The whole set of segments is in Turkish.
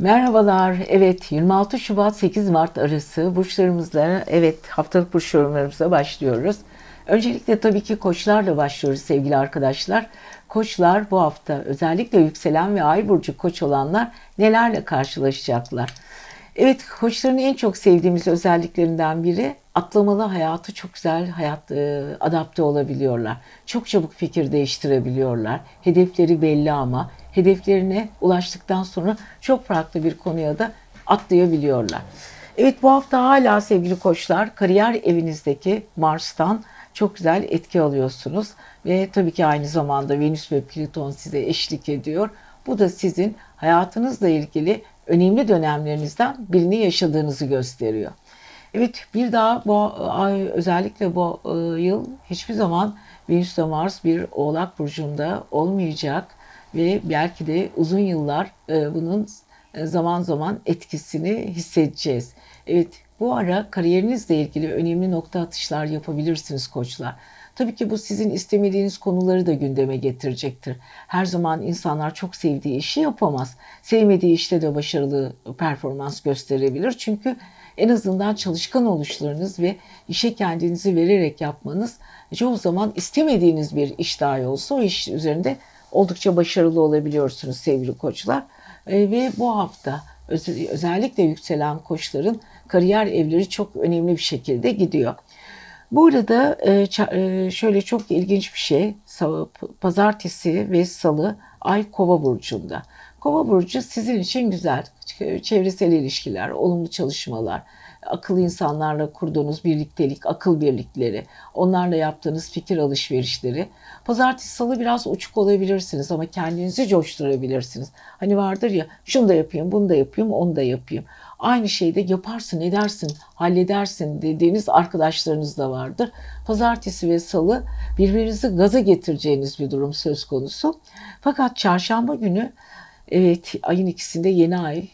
Merhabalar. Evet 26 Şubat 8 Mart arası burçlarımızla evet haftalık burç yorumlarımıza başlıyoruz. Öncelikle tabii ki koçlarla başlıyoruz sevgili arkadaşlar. Koçlar bu hafta özellikle yükselen ve ay burcu koç olanlar nelerle karşılaşacaklar? Evet koçların en çok sevdiğimiz özelliklerinden biri atlamalı hayatı çok güzel hayat e, adapte olabiliyorlar. Çok çabuk fikir değiştirebiliyorlar. Hedefleri belli ama hedeflerine ulaştıktan sonra çok farklı bir konuya da atlayabiliyorlar. Evet bu hafta hala sevgili koçlar kariyer evinizdeki Mars'tan çok güzel etki alıyorsunuz. Ve tabii ki aynı zamanda Venüs ve Plüton size eşlik ediyor. Bu da sizin hayatınızla ilgili önemli dönemlerinizden birini yaşadığınızı gösteriyor. Evet bir daha bu ay özellikle bu e, yıl hiçbir zaman Venüs ve Mars bir Oğlak burcunda olmayacak ve belki de uzun yıllar e, bunun e, zaman zaman etkisini hissedeceğiz. Evet bu ara kariyerinizle ilgili önemli nokta atışlar yapabilirsiniz koçlar. Tabii ki bu sizin istemediğiniz konuları da gündeme getirecektir. Her zaman insanlar çok sevdiği işi yapamaz. Sevmediği işte de başarılı performans gösterebilir. Çünkü en azından çalışkan oluşlarınız ve işe kendinizi vererek yapmanız çoğu zaman istemediğiniz bir iş dahi olsa o iş üzerinde oldukça başarılı olabiliyorsunuz sevgili koçlar. E, ve bu hafta özellikle yükselen koçların kariyer evleri çok önemli bir şekilde gidiyor. Burada e, e, şöyle çok ilginç bir şey. Pazartesi ve salı ay kova burcunda. Kova burcu sizin için güzel. Çevresel ilişkiler, olumlu çalışmalar, akıl insanlarla kurduğunuz birliktelik, akıl birlikleri, onlarla yaptığınız fikir alışverişleri. Pazartesi salı biraz uçuk olabilirsiniz ama kendinizi coşturabilirsiniz. Hani vardır ya şunu da yapayım, bunu da yapayım, onu da yapayım. Aynı şeyde yaparsın, edersin, halledersin dediğiniz arkadaşlarınız da vardır. Pazartesi ve salı birbirinizi gaza getireceğiniz bir durum söz konusu. Fakat çarşamba günü Evet, ayın ikisinde yeni ay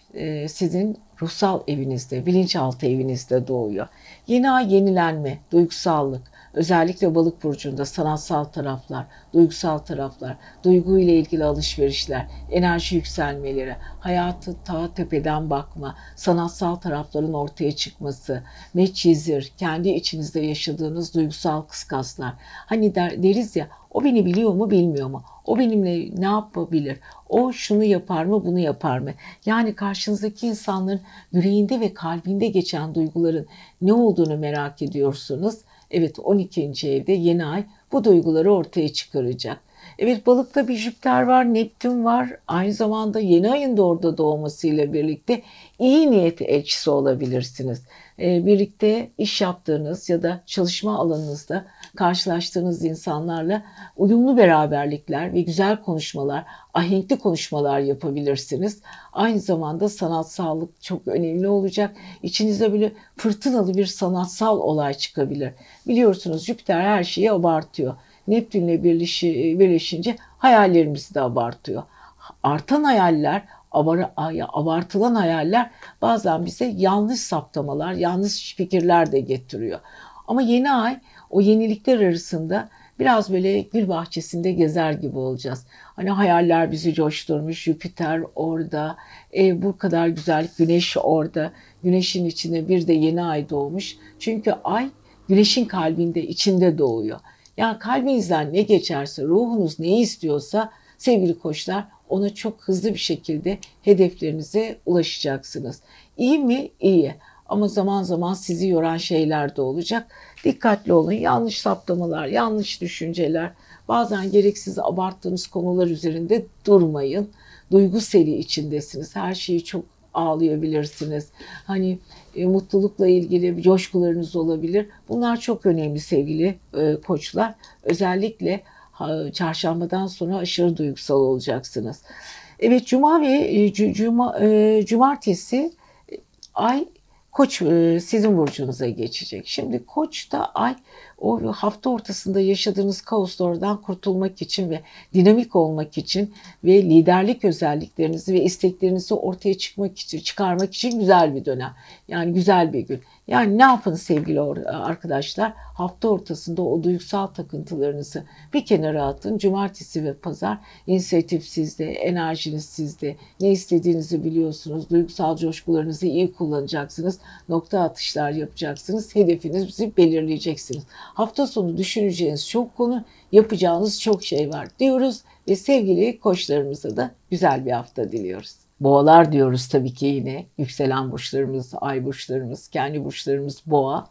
sizin ruhsal evinizde, bilinçaltı evinizde doğuyor. Yeni ay yenilenme, duygusallık, özellikle balık burcunda sanatsal taraflar, duygusal taraflar, duygu ile ilgili alışverişler, enerji yükselmeleri, hayatı ta tepeden bakma, sanatsal tarafların ortaya çıkması, meçhizir, kendi içinizde yaşadığınız duygusal kıskaslar. Hani der, deriz ya o beni biliyor mu bilmiyor mu? O benimle ne yapabilir? O şunu yapar mı bunu yapar mı? Yani karşınızdaki insanların yüreğinde ve kalbinde geçen duyguların ne olduğunu merak ediyorsunuz. Evet 12. evde yeni ay bu duyguları ortaya çıkaracak. Evet balıkta bir Jüpiter var, Neptün var. Aynı zamanda yeni ayın da orada doğmasıyla birlikte iyi niyet elçisi olabilirsiniz. Ee, birlikte iş yaptığınız ya da çalışma alanınızda karşılaştığınız insanlarla uyumlu beraberlikler ve güzel konuşmalar, ahenkli konuşmalar yapabilirsiniz. Aynı zamanda sanatsallık çok önemli olacak. İçinizde böyle fırtınalı bir sanatsal olay çıkabilir. Biliyorsunuz Jüpiter her şeyi abartıyor. Neptünle birleşi, birleşince hayallerimizi de abartıyor. Artan hayaller, abartılan hayaller bazen bize yanlış saptamalar, yanlış fikirler de getiriyor. Ama yeni ay o yenilikler arasında biraz böyle gül bahçesinde gezer gibi olacağız. Hani hayaller bizi coşturmuş, Jüpiter orada, e, bu kadar güzellik, güneş orada, güneşin içine bir de yeni ay doğmuş. Çünkü ay güneşin kalbinde, içinde doğuyor. Yani kalbinizden ne geçerse, ruhunuz ne istiyorsa sevgili koçlar ona çok hızlı bir şekilde hedeflerinize ulaşacaksınız. İyi mi? İyi. Ama zaman zaman sizi yoran şeyler de olacak. Dikkatli olun. Yanlış saptamalar, yanlış düşünceler, bazen gereksiz abarttığınız konular üzerinde durmayın. Duygu seli içindesiniz. Her şeyi çok ağlayabilirsiniz. Hani e, mutlulukla ilgili coşkularınız olabilir. Bunlar çok önemli sevgili e, koçlar. Özellikle ha, çarşambadan sonra aşırı duygusal olacaksınız. Evet cuma ve e, cuma, e, cumartesi e, ay Koç e, sizin burcunuza geçecek. Şimdi Koç da ay o hafta ortasında yaşadığınız kaoslardan kurtulmak için ve dinamik olmak için ve liderlik özelliklerinizi ve isteklerinizi ortaya çıkmak için çıkarmak için güzel bir dönem. Yani güzel bir gün. Yani ne yapın sevgili arkadaşlar? Hafta ortasında o duygusal takıntılarınızı bir kenara atın. Cumartesi ve pazar inisiyatif sizde, enerjiniz sizde. Ne istediğinizi biliyorsunuz. Duygusal coşkularınızı iyi kullanacaksınız. Nokta atışlar yapacaksınız. Hedefinizi belirleyeceksiniz. Hafta sonu düşüneceğiniz çok konu, yapacağınız çok şey var diyoruz ve sevgili koçlarımıza da güzel bir hafta diliyoruz. Boğalar diyoruz tabii ki yine. Yükselen burçlarımız, ay burçlarımız, kendi burçlarımız boğa.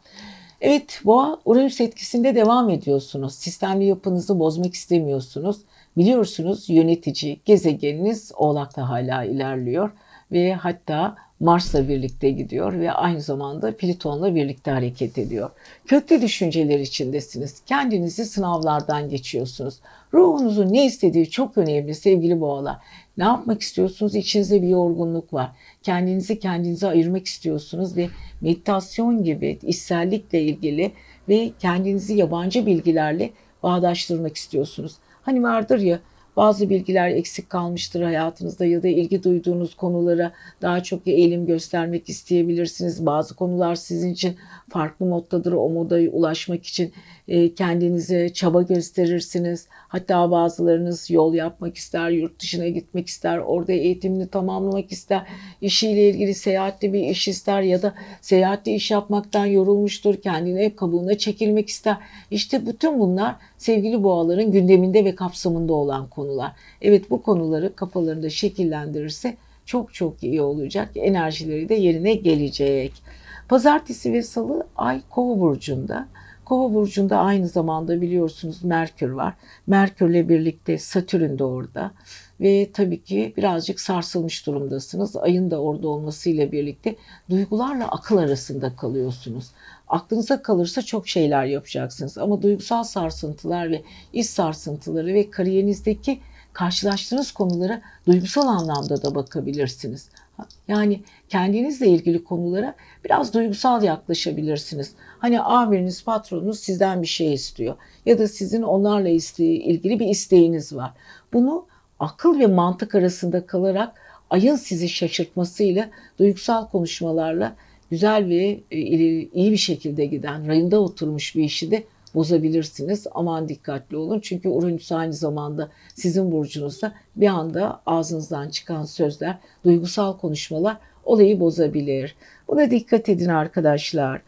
Evet boğa Uranüs etkisinde devam ediyorsunuz. Sistemli yapınızı bozmak istemiyorsunuz. Biliyorsunuz yönetici gezegeniniz Oğlak'ta hala ilerliyor ve hatta Mars'la birlikte gidiyor ve aynı zamanda Plüton'la birlikte hareket ediyor. Köklü düşünceler içindesiniz. Kendinizi sınavlardan geçiyorsunuz. Ruhunuzun ne istediği çok önemli sevgili boğalar. Ne yapmak istiyorsunuz? İçinizde bir yorgunluk var. Kendinizi kendinize ayırmak istiyorsunuz ve meditasyon gibi içsellikle ilgili ve kendinizi yabancı bilgilerle bağdaştırmak istiyorsunuz. Hani vardır ya bazı bilgiler eksik kalmıştır hayatınızda ya da ilgi duyduğunuz konulara daha çok eğilim göstermek isteyebilirsiniz. Bazı konular sizin için farklı moddadır. O moda ulaşmak için e, kendinize çaba gösterirsiniz. Hatta bazılarınız yol yapmak ister, yurt dışına gitmek ister, orada eğitimini tamamlamak ister, işiyle ilgili seyahatli bir iş ister ya da seyahatli iş yapmaktan yorulmuştur, kendine kabuğuna çekilmek ister. İşte bütün bunlar sevgili boğaların gündeminde ve kapsamında olan konular. Evet bu konuları kafalarında şekillendirirse çok çok iyi olacak. Enerjileri de yerine gelecek. Pazartesi ve salı ay kova burcunda. Kova burcunda aynı zamanda biliyorsunuz Merkür var. Merkürle birlikte Satürn de orada. Ve tabii ki birazcık sarsılmış durumdasınız. Ayın da orada olmasıyla birlikte duygularla akıl arasında kalıyorsunuz. Aklınıza kalırsa çok şeyler yapacaksınız. Ama duygusal sarsıntılar ve iş sarsıntıları ve kariyerinizdeki karşılaştığınız konulara duygusal anlamda da bakabilirsiniz. Yani kendinizle ilgili konulara biraz duygusal yaklaşabilirsiniz. Hani amiriniz, patronunuz sizden bir şey istiyor ya da sizin onlarla ilgili bir isteğiniz var. Bunu akıl ve mantık arasında kalarak ayın sizi şaşırtmasıyla, duygusal konuşmalarla güzel ve iyi bir şekilde giden, rayında oturmuş bir işi de bozabilirsiniz. Aman dikkatli olun. Çünkü Uranüs aynı zamanda sizin burcunuzda bir anda ağzınızdan çıkan sözler, duygusal konuşmalar olayı bozabilir. Buna dikkat edin arkadaşlar.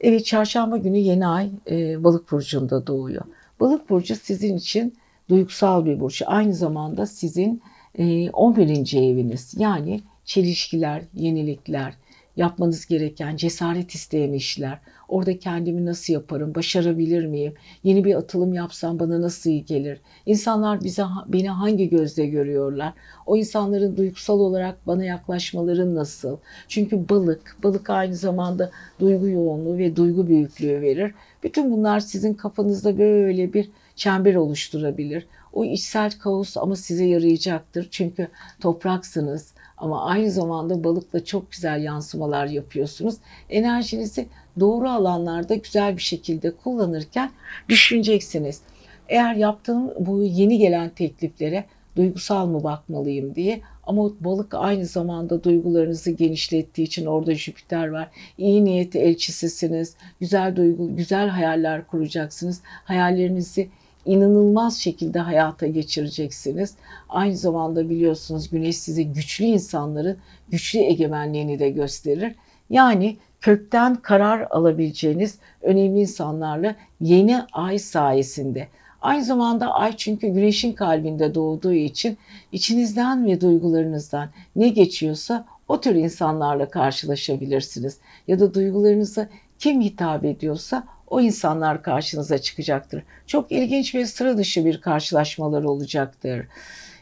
Evet çarşamba günü yeni ay e, balık burcunda doğuyor. Balık burcu sizin için duygusal bir burç. Aynı zamanda sizin e, 11. eviniz. Yani çelişkiler, yenilikler, yapmanız gereken, cesaret isteyen işler. Orada kendimi nasıl yaparım, başarabilir miyim? Yeni bir atılım yapsam bana nasıl iyi gelir? İnsanlar bize beni hangi gözle görüyorlar? O insanların duygusal olarak bana yaklaşmaları nasıl? Çünkü balık, balık aynı zamanda duygu yoğunluğu ve duygu büyüklüğü verir. Bütün bunlar sizin kafanızda böyle bir çember oluşturabilir. O içsel kaos ama size yarayacaktır. Çünkü topraksınız ama aynı zamanda balıkla çok güzel yansımalar yapıyorsunuz. Enerjinizi doğru alanlarda güzel bir şekilde kullanırken düşüneceksiniz. Eğer yaptığım bu yeni gelen tekliflere duygusal mı bakmalıyım diye ama balık aynı zamanda duygularınızı genişlettiği için orada Jüpiter var. İyi niyeti elçisisiniz. Güzel duygu, güzel hayaller kuracaksınız. Hayallerinizi inanılmaz şekilde hayata geçireceksiniz. Aynı zamanda biliyorsunuz güneş size güçlü insanların güçlü egemenliğini de gösterir. Yani kökten karar alabileceğiniz önemli insanlarla yeni ay sayesinde. Aynı zamanda ay çünkü güneşin kalbinde doğduğu için içinizden ve duygularınızdan ne geçiyorsa o tür insanlarla karşılaşabilirsiniz. Ya da duygularınıza kim hitap ediyorsa o insanlar karşınıza çıkacaktır. Çok ilginç ve sıra dışı bir karşılaşmalar olacaktır.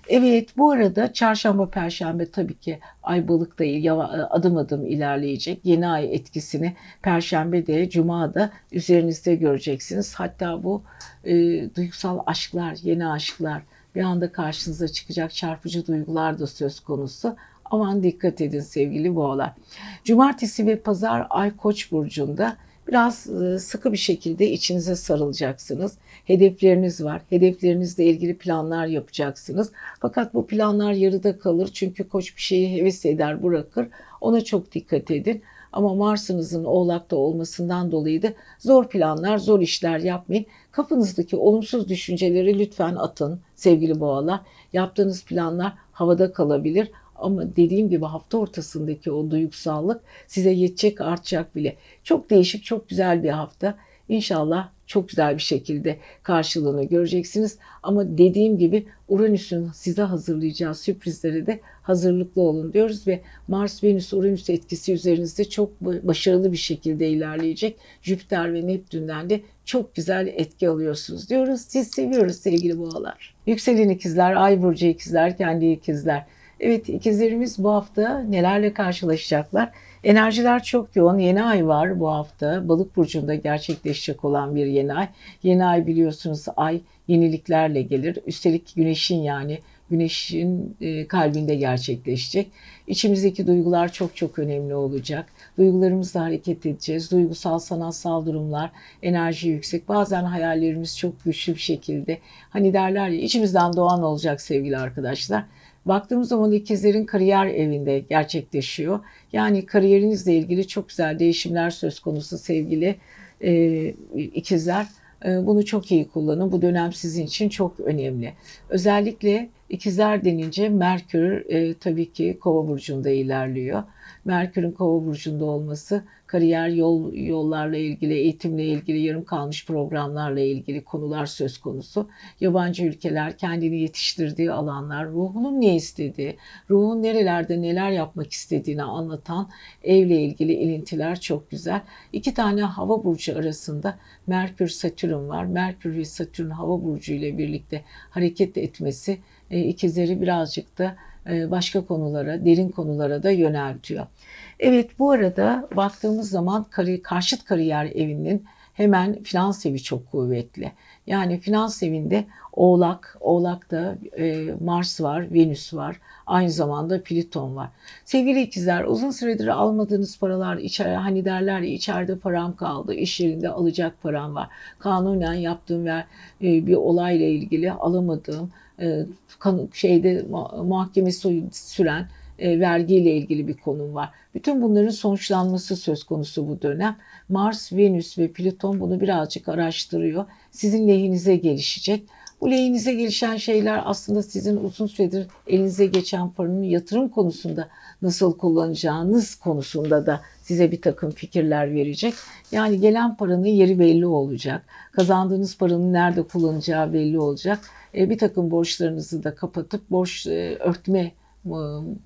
Evet bu arada çarşamba perşembe tabii ki ay balık değil adım adım ilerleyecek. Yeni ay etkisini perşembe de cuma da üzerinizde göreceksiniz. Hatta bu e, duygusal aşklar, yeni aşklar bir anda karşınıza çıkacak çarpıcı duygular da söz konusu. Aman dikkat edin sevgili boğalar. Cumartesi ve pazar ay koç burcunda Biraz e, sıkı bir şekilde içinize sarılacaksınız. Hedefleriniz var. Hedeflerinizle ilgili planlar yapacaksınız. Fakat bu planlar yarıda kalır. Çünkü koç bir şeyi heves eder, bırakır. Ona çok dikkat edin. Ama Mars'ınızın oğlakta olmasından dolayı da zor planlar, zor işler yapmayın. Kafanızdaki olumsuz düşünceleri lütfen atın sevgili boğalar. Yaptığınız planlar havada kalabilir. Ama dediğim gibi hafta ortasındaki o duygusallık size yetecek artacak bile. Çok değişik, çok güzel bir hafta. İnşallah çok güzel bir şekilde karşılığını göreceksiniz. Ama dediğim gibi Uranüs'ün size hazırlayacağı sürprizlere de hazırlıklı olun diyoruz ve Mars Venüs Uranüs etkisi üzerinizde çok başarılı bir şekilde ilerleyecek. Jüpiter ve Neptün'den de çok güzel etki alıyorsunuz diyoruz. Siz seviyoruz sevgili boğalar. Yükselen ikizler, ay burcu ikizler, kendi ikizler. Evet ikizlerimiz bu hafta nelerle karşılaşacaklar? Enerjiler çok yoğun. Yeni ay var bu hafta. Balık burcunda gerçekleşecek olan bir yeni ay. Yeni ay biliyorsunuz ay yeniliklerle gelir. Üstelik güneşin yani güneşin e, kalbinde gerçekleşecek. İçimizdeki duygular çok çok önemli olacak. Duygularımızla hareket edeceğiz. Duygusal, sanatsal durumlar, enerji yüksek. Bazen hayallerimiz çok güçlü bir şekilde. Hani derler ya içimizden doğan olacak sevgili arkadaşlar. Baktığımız zaman ikizlerin kariyer evinde gerçekleşiyor. Yani kariyerinizle ilgili çok güzel değişimler söz konusu sevgili e, ikizler. E, bunu çok iyi kullanın. Bu dönem sizin için çok önemli. Özellikle ikizler denince Merkür e, tabii ki Kova burcunda ilerliyor. Merkür'ün Kova burcunda olması kariyer yol yollarla ilgili, eğitimle ilgili, yarım kalmış programlarla ilgili konular söz konusu. Yabancı ülkeler kendini yetiştirdiği alanlar, ruhunun ne istediği, ruhun nerelerde neler yapmak istediğini anlatan evle ilgili ilintiler çok güzel. İki tane hava burcu arasında Merkür Satürn var. Merkür ve Satürn hava burcu ile birlikte hareket etmesi e, ikizleri birazcık da başka konulara, derin konulara da yöneltiyor. Evet bu arada baktığımız zaman karşıt kariyer evinin hemen finans evi çok kuvvetli. Yani finans evinde Oğlak, Oğlak'ta e, Mars var, Venüs var. Aynı zamanda Plüton var. Sevgili ikizler uzun süredir almadığınız paralar içer, hani derler ya içeride param kaldı, iş yerinde alacak param var. Kanunen yaptığım ve e, bir olayla ilgili alamadığım e, şeyde mahkeme süren e, vergiyle ilgili bir konum var. Bütün bunların sonuçlanması söz konusu bu dönem. Mars, Venüs ve Plüton bunu birazcık araştırıyor. Sizin lehinize gelişecek. Bu lehinize gelişen şeyler aslında sizin uzun süredir elinize geçen paranın yatırım konusunda nasıl kullanacağınız konusunda da size bir takım fikirler verecek. Yani gelen paranın yeri belli olacak. Kazandığınız paranın nerede kullanacağı belli olacak. E, bir takım borçlarınızı da kapatıp borç e, örtme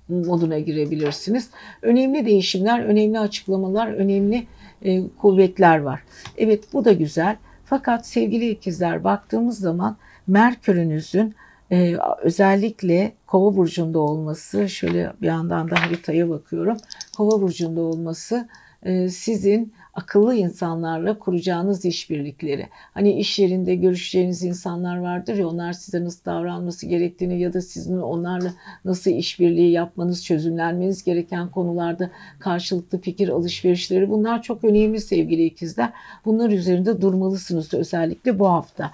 moduna girebilirsiniz. Önemli değişimler, önemli açıklamalar, önemli e, kuvvetler var. Evet bu da güzel. Fakat sevgili ikizler baktığımız zaman Merkür'ünüzün e, özellikle Kova burcunda olması, şöyle bir yandan da haritaya bakıyorum. Kova burcunda olması e, sizin akıllı insanlarla kuracağınız işbirlikleri. Hani iş yerinde görüşeceğiniz insanlar vardır ya onlar size nasıl davranması gerektiğini ya da sizin onlarla nasıl işbirliği yapmanız, çözümlenmeniz gereken konularda karşılıklı fikir alışverişleri bunlar çok önemli sevgili ikizler. Bunlar üzerinde durmalısınız özellikle bu hafta.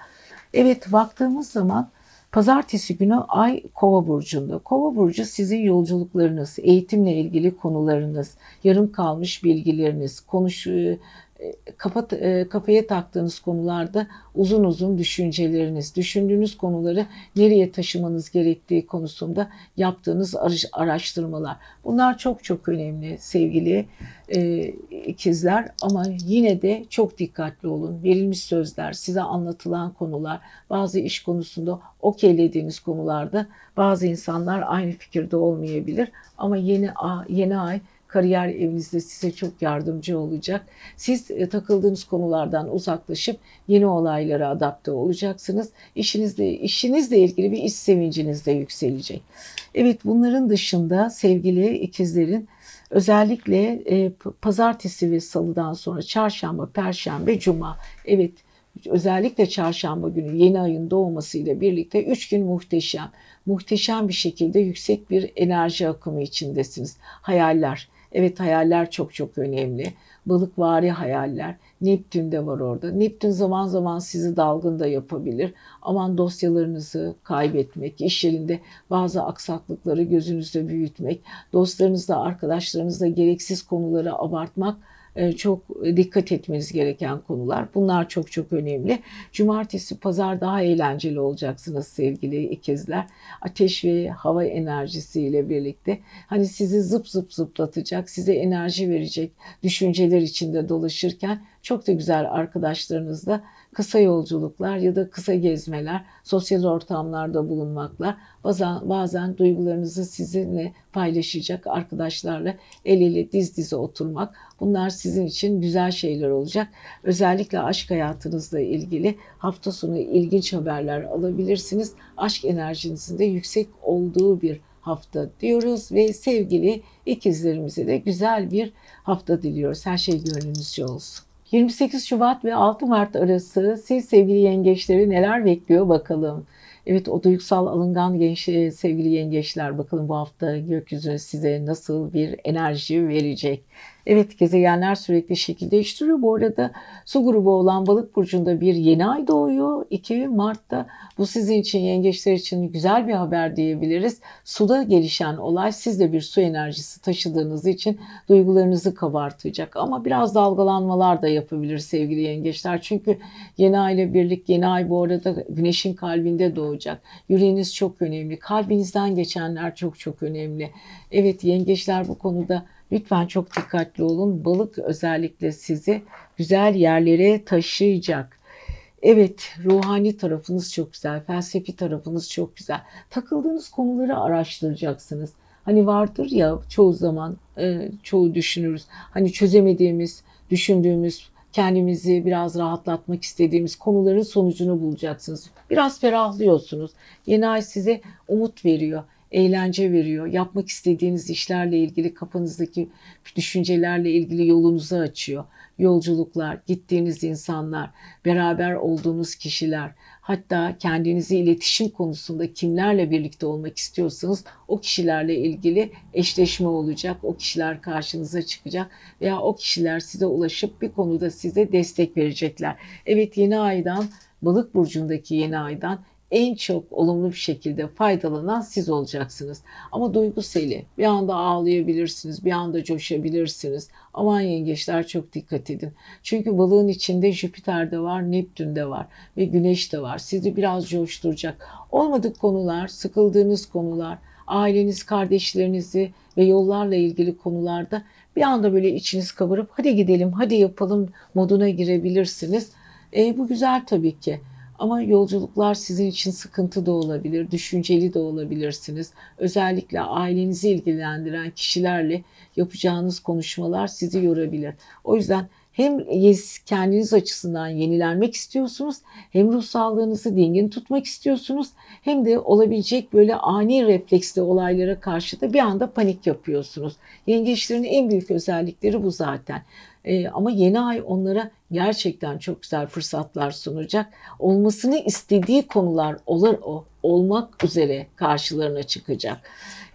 Evet baktığımız zaman Pazartesi günü Ay Kova burcunda. Kova burcu sizin yolculuklarınız, eğitimle ilgili konularınız, yarım kalmış bilgileriniz, konuş e, kafa, e, kafaya taktığınız konularda uzun uzun düşünceleriniz, düşündüğünüz konuları nereye taşımanız gerektiği konusunda yaptığınız araştırmalar. Bunlar çok çok önemli sevgili e, ikizler ama yine de çok dikkatli olun. Verilmiş sözler, size anlatılan konular, bazı iş konusunda okeylediğiniz konularda bazı insanlar aynı fikirde olmayabilir ama yeni yeni ay kariyer evinizde size çok yardımcı olacak. Siz e, takıldığınız konulardan uzaklaşıp yeni olaylara adapte olacaksınız. İşinizle, işinizle ilgili bir iş sevinciniz de yükselecek. Evet bunların dışında sevgili ikizlerin özellikle e, pazartesi ve salıdan sonra çarşamba, perşembe, cuma evet özellikle çarşamba günü yeni ayın doğmasıyla birlikte 3 gün muhteşem. Muhteşem bir şekilde yüksek bir enerji akımı içindesiniz. Hayaller, Evet hayaller çok çok önemli. Balıkvari hayaller. Neptün de var orada. Neptün zaman zaman sizi dalgın da yapabilir. Aman dosyalarınızı kaybetmek, iş yerinde bazı aksaklıkları gözünüzde büyütmek, dostlarınızla, arkadaşlarınızla gereksiz konuları abartmak çok dikkat etmeniz gereken konular. Bunlar çok çok önemli. Cumartesi, pazar daha eğlenceli olacaksınız sevgili ikizler. Ateş ve hava enerjisiyle birlikte hani sizi zıp zıp zıplatacak, size enerji verecek düşünceler içinde dolaşırken çok da güzel arkadaşlarınızla kısa yolculuklar ya da kısa gezmeler, sosyal ortamlarda bulunmaklar, bazen, bazen duygularınızı sizinle paylaşacak arkadaşlarla el ele diz dize oturmak. Bunlar sizin için güzel şeyler olacak. Özellikle aşk hayatınızla ilgili hafta sonu ilginç haberler alabilirsiniz. Aşk enerjinizin de yüksek olduğu bir hafta diyoruz ve sevgili ikizlerimize de güzel bir hafta diliyoruz. Her şey gönlünüzce olsun. 28 Şubat ve 6 Mart arası siz sevgili yengeçleri neler bekliyor bakalım. Evet o duygusal alıngan genç e, sevgili yengeçler bakalım bu hafta gökyüzü size nasıl bir enerji verecek. Evet gezegenler sürekli şekil değiştiriyor. Bu arada su grubu olan balık burcunda bir yeni ay doğuyor. 2 Mart'ta bu sizin için yengeçler için güzel bir haber diyebiliriz. Suda gelişen olay siz de bir su enerjisi taşıdığınız için duygularınızı kabartacak. Ama biraz dalgalanmalar da yapabilir sevgili yengeçler. Çünkü yeni ay ile birlik yeni ay bu arada güneşin kalbinde doğacak. Yüreğiniz çok önemli. Kalbinizden geçenler çok çok önemli. Evet yengeçler bu konuda Lütfen çok dikkatli olun. Balık özellikle sizi güzel yerlere taşıyacak. Evet, ruhani tarafınız çok güzel, felsefi tarafınız çok güzel. Takıldığınız konuları araştıracaksınız. Hani vardır ya çoğu zaman e, çoğu düşünürüz. Hani çözemediğimiz, düşündüğümüz, kendimizi biraz rahatlatmak istediğimiz konuların sonucunu bulacaksınız. Biraz ferahlıyorsunuz. Yeni ay size umut veriyor eğlence veriyor. Yapmak istediğiniz işlerle ilgili kafanızdaki düşüncelerle ilgili yolunuzu açıyor. Yolculuklar, gittiğiniz insanlar, beraber olduğunuz kişiler, hatta kendinizi iletişim konusunda kimlerle birlikte olmak istiyorsanız o kişilerle ilgili eşleşme olacak. O kişiler karşınıza çıkacak veya o kişiler size ulaşıp bir konuda size destek verecekler. Evet yeni aydan Balık burcundaki yeni aydan en çok olumlu bir şekilde faydalanan siz olacaksınız. Ama duyguseli bir anda ağlayabilirsiniz, bir anda coşabilirsiniz. Aman yengeçler çok dikkat edin. Çünkü balığın içinde Jüpiter de var, Neptün de var ve Güneş de var. Sizi biraz coşturacak. Olmadık konular, sıkıldığınız konular, aileniz, kardeşlerinizi ve yollarla ilgili konularda bir anda böyle içiniz kabarıp hadi gidelim, hadi yapalım moduna girebilirsiniz. E, bu güzel tabii ki. Ama yolculuklar sizin için sıkıntı da olabilir, düşünceli de olabilirsiniz. Özellikle ailenizi ilgilendiren kişilerle yapacağınız konuşmalar sizi yorabilir. O yüzden hem kendiniz açısından yenilenmek istiyorsunuz, hem ruh sağlığınızı dingin tutmak istiyorsunuz, hem de olabilecek böyle ani refleksli olaylara karşı da bir anda panik yapıyorsunuz. Yengeçlerin en büyük özellikleri bu zaten. Ee, ama yeni ay onlara gerçekten çok güzel fırsatlar sunacak. Olmasını istediği konular olur o olmak üzere karşılarına çıkacak.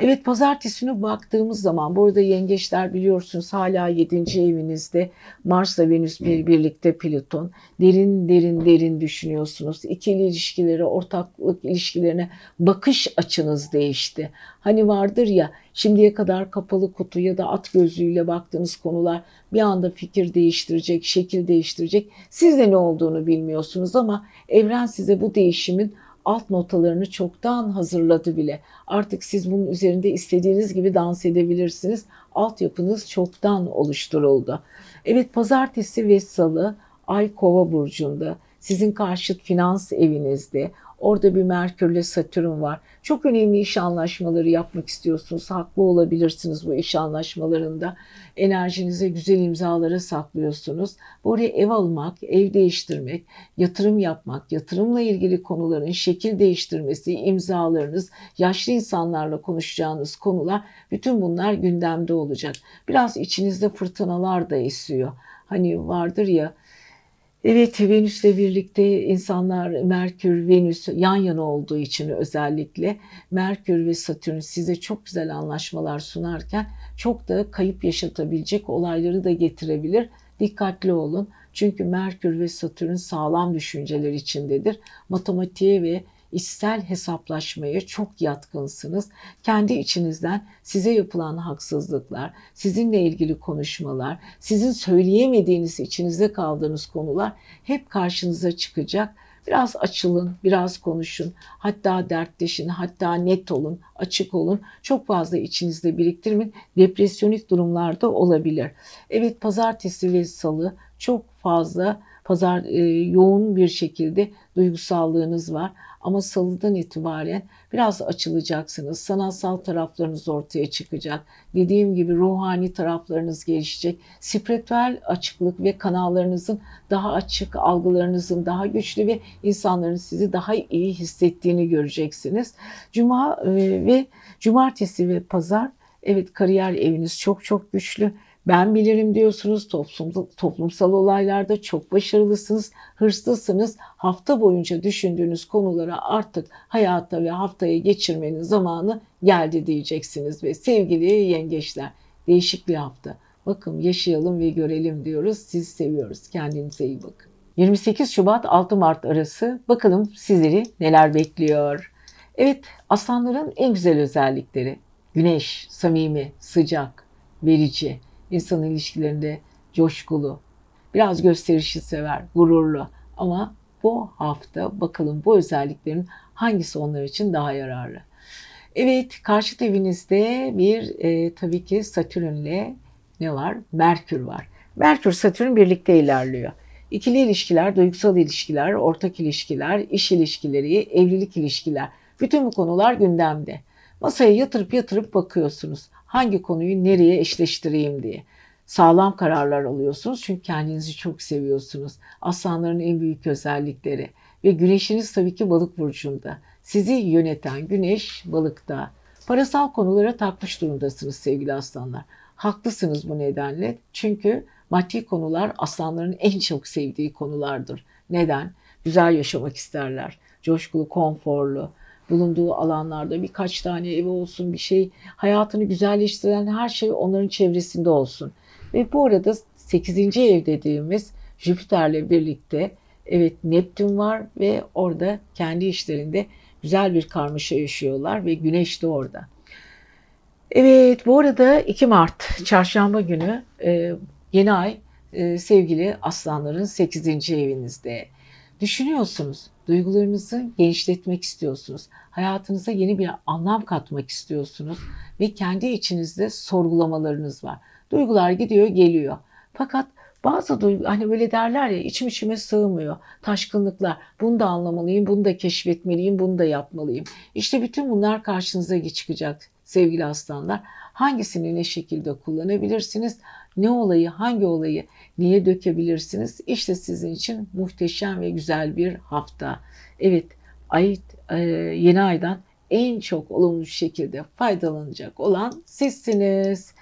Evet pazartesi günü baktığımız zaman bu arada yengeçler biliyorsunuz hala 7. evinizde Mars'la Venüs bir birlikte Plüton. Derin derin derin düşünüyorsunuz. İkili ilişkileri, ortaklık ilişkilerine bakış açınız değişti. Hani vardır ya şimdiye kadar kapalı kutu ya da at gözlüğüyle baktığınız konular bir anda fikir değiştirecek, şekil değiştirecek. Siz de ne olduğunu bilmiyorsunuz ama evren size bu değişimin alt notalarını çoktan hazırladı bile. Artık siz bunun üzerinde istediğiniz gibi dans edebilirsiniz. Altyapınız çoktan oluşturuldu. Evet pazartesi ve salı Ay Kova burcunda sizin karşıt finans evinizde Orada bir Merkürle Satürn var. Çok önemli iş anlaşmaları yapmak istiyorsunuz. Haklı olabilirsiniz bu iş anlaşmalarında. Enerjinize güzel imzalara saklıyorsunuz. Buraya ev almak, ev değiştirmek, yatırım yapmak, yatırımla ilgili konuların şekil değiştirmesi, imzalarınız, yaşlı insanlarla konuşacağınız konular bütün bunlar gündemde olacak. Biraz içinizde fırtınalar da esiyor. Hani vardır ya Evet Venüs'le birlikte insanlar Merkür, Venüs yan yana olduğu için özellikle Merkür ve Satürn size çok güzel anlaşmalar sunarken çok da kayıp yaşatabilecek olayları da getirebilir. Dikkatli olun. Çünkü Merkür ve Satürn sağlam düşünceler içindedir. Matematiğe ve içsel hesaplaşmaya çok yatkınsınız. Kendi içinizden size yapılan haksızlıklar, sizinle ilgili konuşmalar, sizin söyleyemediğiniz içinizde kaldığınız konular hep karşınıza çıkacak. Biraz açılın, biraz konuşun, hatta dertleşin, hatta net olun, açık olun. Çok fazla içinizde biriktirmeyin. Depresyonik durumlarda olabilir. Evet pazartesi ve salı çok fazla pazar e, yoğun bir şekilde duygusallığınız var. Ama salıdan itibaren biraz açılacaksınız. Sanatsal taraflarınız ortaya çıkacak. Dediğim gibi ruhani taraflarınız gelişecek. Spiritüel açıklık ve kanallarınızın daha açık, algılarınızın daha güçlü ve insanların sizi daha iyi hissettiğini göreceksiniz. Cuma e, ve cumartesi ve pazar evet kariyer eviniz çok çok güçlü ben bilirim diyorsunuz. Toplum, toplumsal olaylarda çok başarılısınız, hırslısınız. Hafta boyunca düşündüğünüz konulara artık hayata ve haftaya geçirmenin zamanı geldi diyeceksiniz. Ve sevgili yengeçler değişik bir hafta. Bakın yaşayalım ve görelim diyoruz. Sizi seviyoruz. Kendinize iyi bakın. 28 Şubat 6 Mart arası bakalım sizleri neler bekliyor. Evet aslanların en güzel özellikleri. Güneş, samimi, sıcak, verici, insan ilişkilerinde coşkulu, biraz gösterişi sever, gururlu ama bu hafta bakalım bu özelliklerin hangisi onlar için daha yararlı. Evet, karşı evinizde bir e, tabii ki Satürn'le ne var? Merkür var. Merkür Satürn birlikte ilerliyor. İkili ilişkiler, duygusal ilişkiler, ortak ilişkiler, iş ilişkileri, evlilik ilişkiler. Bütün bu konular gündemde. Masaya yatırıp yatırıp bakıyorsunuz hangi konuyu nereye eşleştireyim diye. Sağlam kararlar alıyorsunuz çünkü kendinizi çok seviyorsunuz. Aslanların en büyük özellikleri ve güneşiniz tabii ki balık burcunda. Sizi yöneten güneş balıkta. Parasal konulara takmış durumdasınız sevgili aslanlar. Haklısınız bu nedenle. Çünkü maddi konular aslanların en çok sevdiği konulardır. Neden? Güzel yaşamak isterler. Coşkulu, konforlu, bulunduğu alanlarda birkaç tane evi olsun bir şey hayatını güzelleştiren her şey onların çevresinde olsun. Ve bu arada 8. ev dediğimiz Jüpiter'le birlikte evet Neptün var ve orada kendi işlerinde güzel bir karmaşa yaşıyorlar ve Güneş de orada. Evet bu arada 2 Mart çarşamba günü e, yeni ay e, sevgili aslanların 8. evinizde. Düşünüyorsunuz, duygularınızı genişletmek istiyorsunuz. Hayatınıza yeni bir anlam katmak istiyorsunuz ve kendi içinizde sorgulamalarınız var. Duygular gidiyor, geliyor. Fakat bazı duygu hani böyle derler ya içim içime sığmıyor. Taşkınlıklar. Bunu da anlamalıyım, bunu da keşfetmeliyim, bunu da yapmalıyım. İşte bütün bunlar karşınıza çıkacak sevgili aslanlar. Hangisini ne şekilde kullanabilirsiniz? Ne olayı, hangi olayı niye dökebilirsiniz? İşte sizin için muhteşem ve güzel bir hafta. Evet, ay, e, yeni aydan en çok olumlu şekilde faydalanacak olan sizsiniz.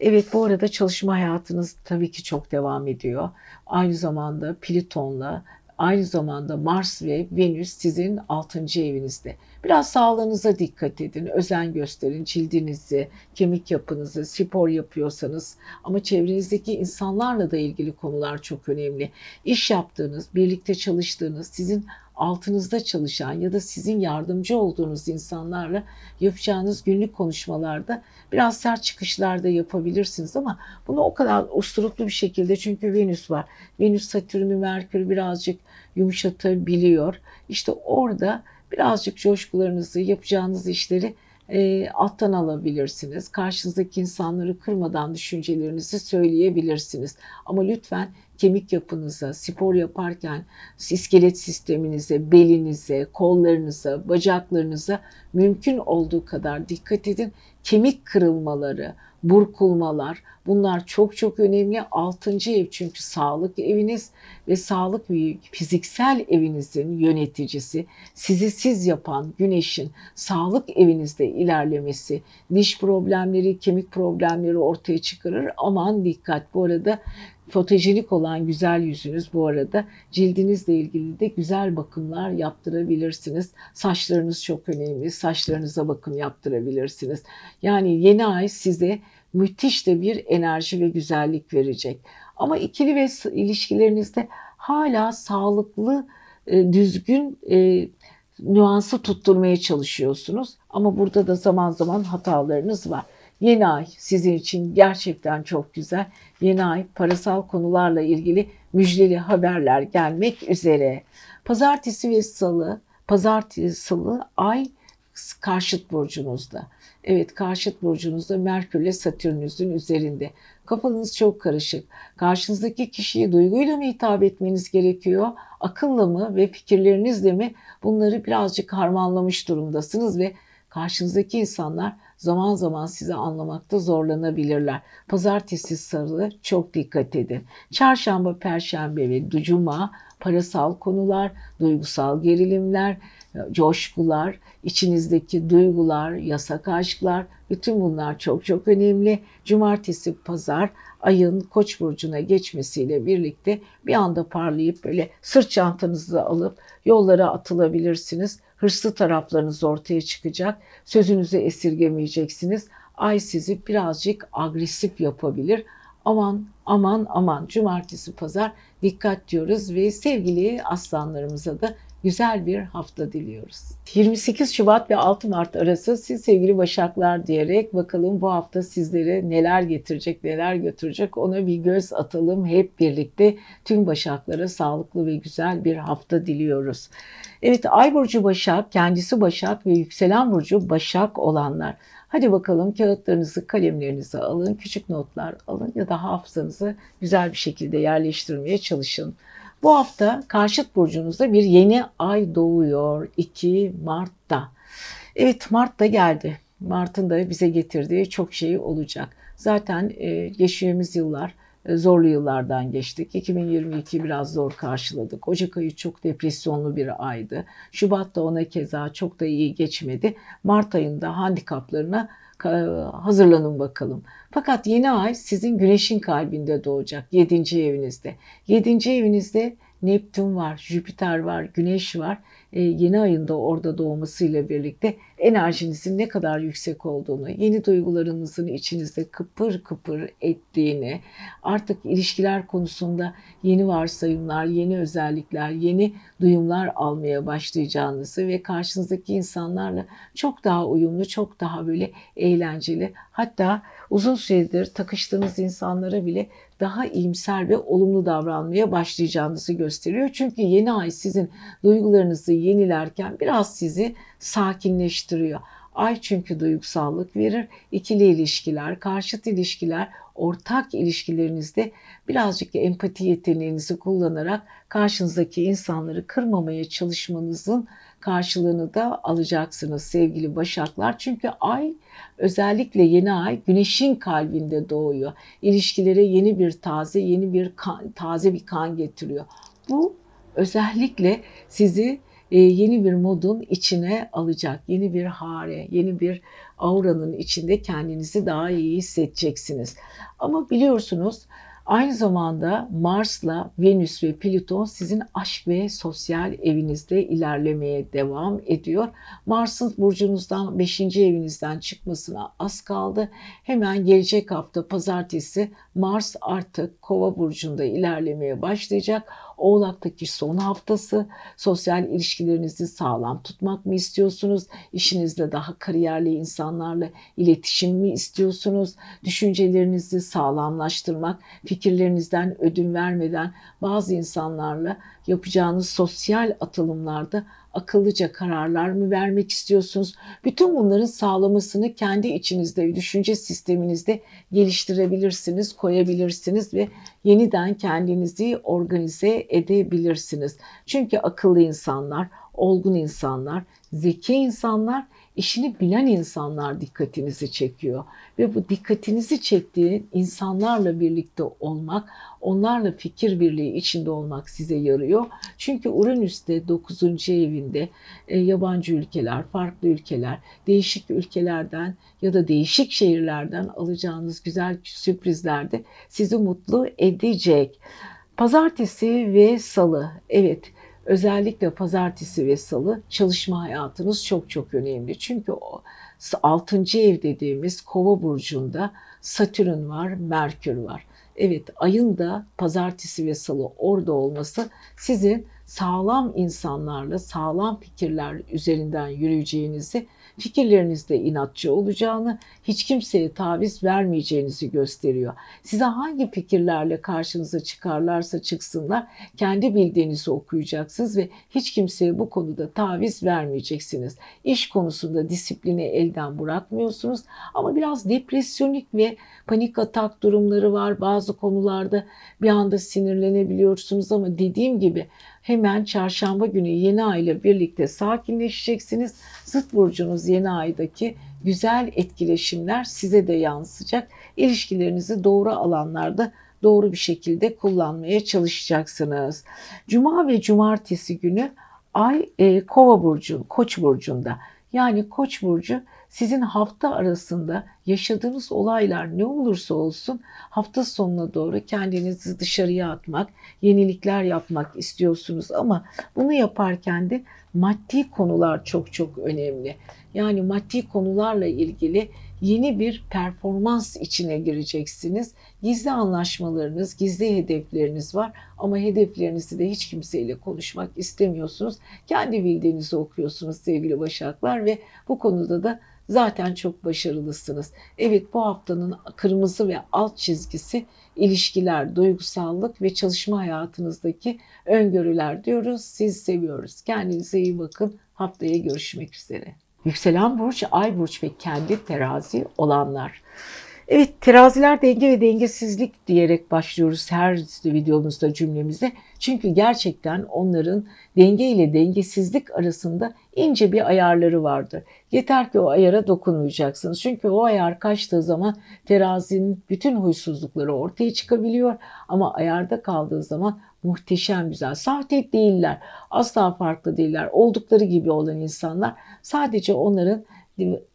Evet bu arada çalışma hayatınız tabii ki çok devam ediyor. Aynı zamanda Plüton'la aynı zamanda Mars ve Venüs sizin 6. evinizde. Biraz sağlığınıza dikkat edin, özen gösterin, cildinizi, kemik yapınızı, spor yapıyorsanız ama çevrenizdeki insanlarla da ilgili konular çok önemli. İş yaptığınız, birlikte çalıştığınız, sizin altınızda çalışan ya da sizin yardımcı olduğunuz insanlarla yapacağınız günlük konuşmalarda biraz sert çıkışlar da yapabilirsiniz ama bunu o kadar usturuplu bir şekilde çünkü Venüs var. Venüs Satürn'ü Merkür birazcık yumuşatabiliyor. İşte orada birazcık coşkularınızı, yapacağınız işleri e, alttan alabilirsiniz. Karşınızdaki insanları kırmadan düşüncelerinizi söyleyebilirsiniz. Ama lütfen kemik yapınıza, spor yaparken iskelet sisteminize, belinize, kollarınıza, bacaklarınıza mümkün olduğu kadar dikkat edin. Kemik kırılmaları, burkulmalar bunlar çok çok önemli. Altıncı ev çünkü sağlık eviniz ve sağlık büyük fiziksel evinizin yöneticisi sizi siz yapan güneşin sağlık evinizde ilerlemesi diş problemleri, kemik problemleri ortaya çıkarır. Aman dikkat bu arada fotojenik olan güzel yüzünüz bu arada cildinizle ilgili de güzel bakımlar yaptırabilirsiniz. Saçlarınız çok önemli. Saçlarınıza bakım yaptırabilirsiniz. Yani yeni ay size müthiş de bir enerji ve güzellik verecek. Ama ikili ve ilişkilerinizde hala sağlıklı, e, düzgün e, nüansı tutturmaya çalışıyorsunuz. Ama burada da zaman zaman hatalarınız var. Yeni ay sizin için gerçekten çok güzel. Yeni ay parasal konularla ilgili müjdeli haberler gelmek üzere. Pazartesi ve salı, pazartesi salı ay karşıt burcunuzda. Evet karşıt burcunuzda Merkür ile Satürn'ünüzün üzerinde. Kafanız çok karışık. Karşınızdaki kişiyi duyguyla mı hitap etmeniz gerekiyor? Akılla mı ve fikirlerinizle mi? Bunları birazcık harmanlamış durumdasınız ve karşınızdaki insanlar zaman zaman sizi anlamakta zorlanabilirler. Pazartesi salı çok dikkat edin. Çarşamba, perşembe ve cuma parasal konular, duygusal gerilimler, coşkular, içinizdeki duygular, yasak aşklar, bütün bunlar çok çok önemli. Cumartesi, pazar ayın Koç burcuna geçmesiyle birlikte bir anda parlayıp böyle sırt çantanızı alıp yollara atılabilirsiniz. Hırslı taraflarınız ortaya çıkacak. Sözünüzü esirgemeyeceksiniz. Ay sizi birazcık agresif yapabilir. Aman aman aman cumartesi pazar dikkat diyoruz ve sevgili aslanlarımıza da güzel bir hafta diliyoruz. 28 Şubat ve 6 Mart arası siz sevgili Başaklar diyerek bakalım bu hafta sizlere neler getirecek, neler götürecek ona bir göz atalım hep birlikte. Tüm Başaklara sağlıklı ve güzel bir hafta diliyoruz. Evet Ay burcu Başak, kendisi Başak ve yükselen burcu Başak olanlar. Hadi bakalım kağıtlarınızı, kalemlerinizi alın, küçük notlar alın ya da hafızanızı güzel bir şekilde yerleştirmeye çalışın. Bu hafta karşıt burcunuzda bir yeni ay doğuyor 2 Mart'ta. Evet Mart da geldi. Mart'ın da bize getirdiği çok şey olacak. Zaten e, yaşadığımız yıllar e, zorlu yıllardan geçtik. 2022 biraz zor karşıladık. Ocak ayı çok depresyonlu bir aydı. Şubat da ona keza çok da iyi geçmedi. Mart ayında handikaplarına hazırlanın bakalım. Fakat yeni ay sizin güneşin kalbinde doğacak 7. evinizde. 7. evinizde Neptün var, Jüpiter var, Güneş var. E, yeni ayında orada doğmasıyla birlikte enerjinizin ne kadar yüksek olduğunu, yeni duygularınızın içinizde kıpır kıpır ettiğini, artık ilişkiler konusunda yeni varsayımlar, yeni özellikler, yeni duyumlar almaya başlayacağınızı ve karşınızdaki insanlarla çok daha uyumlu, çok daha böyle eğlenceli, hatta uzun süredir takıştığınız insanlara bile daha iyimser ve olumlu davranmaya başlayacağınızı gösteriyor. Çünkü yeni ay sizin duygularınızı yenilerken biraz sizi sakinleştiriyor. Ay çünkü duygusallık verir. İkili ilişkiler, karşıt ilişkiler, ortak ilişkilerinizde birazcık empati yeteneğinizi kullanarak karşınızdaki insanları kırmamaya çalışmanızın karşılığını da alacaksınız sevgili başaklar. Çünkü ay özellikle yeni ay güneşin kalbinde doğuyor. İlişkilere yeni bir taze, yeni bir kan, taze bir kan getiriyor. Bu özellikle sizi yeni bir modun içine alacak. Yeni bir hare, yeni bir auranın içinde kendinizi daha iyi hissedeceksiniz. Ama biliyorsunuz Aynı zamanda Mars'la Venüs ve Plüton sizin aşk ve sosyal evinizde ilerlemeye devam ediyor. Mars'ın burcunuzdan 5. evinizden çıkmasına az kaldı. Hemen gelecek hafta pazartesi Mars artık Kova burcunda ilerlemeye başlayacak. Oğlak'taki son haftası sosyal ilişkilerinizi sağlam tutmak mı istiyorsunuz? İşinizde daha kariyerli insanlarla iletişim mi istiyorsunuz? Düşüncelerinizi sağlamlaştırmak, fikirlerinizden ödün vermeden bazı insanlarla yapacağınız sosyal atılımlarda akıllıca kararlar mı vermek istiyorsunuz? Bütün bunların sağlamasını kendi içinizde, düşünce sisteminizde geliştirebilirsiniz, koyabilirsiniz ve yeniden kendinizi organize edebilirsiniz. Çünkü akıllı insanlar, olgun insanlar, zeki insanlar işini bilen insanlar dikkatinizi çekiyor. Ve bu dikkatinizi çektiği insanlarla birlikte olmak, onlarla fikir birliği içinde olmak size yarıyor. Çünkü Uranüs'te 9. evinde e, yabancı ülkeler, farklı ülkeler, değişik ülkelerden ya da değişik şehirlerden alacağınız güzel sürprizler de sizi mutlu edecek. Pazartesi ve salı. Evet, özellikle pazartesi ve salı çalışma hayatınız çok çok önemli. Çünkü o 6. ev dediğimiz kova burcunda Satürn var, Merkür var. Evet ayın da pazartesi ve salı orada olması sizin sağlam insanlarla sağlam fikirler üzerinden yürüyeceğinizi fikirlerinizde inatçı olacağını, hiç kimseye taviz vermeyeceğinizi gösteriyor. Size hangi fikirlerle karşınıza çıkarlarsa çıksınlar, kendi bildiğinizi okuyacaksınız ve hiç kimseye bu konuda taviz vermeyeceksiniz. İş konusunda disiplini elden bırakmıyorsunuz ama biraz depresyonik ve panik atak durumları var. Bazı konularda bir anda sinirlenebiliyorsunuz ama dediğim gibi hemen çarşamba günü yeni ay ile birlikte sakinleşeceksiniz. Zıt burcunuz yeni aydaki güzel etkileşimler size de yansıyacak. İlişkilerinizi doğru alanlarda doğru bir şekilde kullanmaya çalışacaksınız. Cuma ve cumartesi günü ay e, kova burcu, koç burcunda. Yani koç burcu sizin hafta arasında yaşadığınız olaylar ne olursa olsun hafta sonuna doğru kendinizi dışarıya atmak, yenilikler yapmak istiyorsunuz ama bunu yaparken de maddi konular çok çok önemli. Yani maddi konularla ilgili yeni bir performans içine gireceksiniz. Gizli anlaşmalarınız, gizli hedefleriniz var ama hedeflerinizi de hiç kimseyle konuşmak istemiyorsunuz. Kendi bildiğinizi okuyorsunuz sevgili Başaklar ve bu konuda da zaten çok başarılısınız. Evet bu haftanın kırmızı ve alt çizgisi ilişkiler, duygusallık ve çalışma hayatınızdaki öngörüler diyoruz. Siz seviyoruz. Kendinize iyi bakın. Haftaya görüşmek üzere. Yükselen burç, ay burç ve kendi terazi olanlar. Evet teraziler denge ve dengesizlik diyerek başlıyoruz her videomuzda cümlemize. Çünkü gerçekten onların denge ile dengesizlik arasında ince bir ayarları vardır. Yeter ki o ayara dokunmayacaksınız. Çünkü o ayar kaçtığı zaman terazinin bütün huysuzlukları ortaya çıkabiliyor. Ama ayarda kaldığı zaman muhteşem güzel. Sahte değiller. Asla farklı değiller. Oldukları gibi olan insanlar. Sadece onların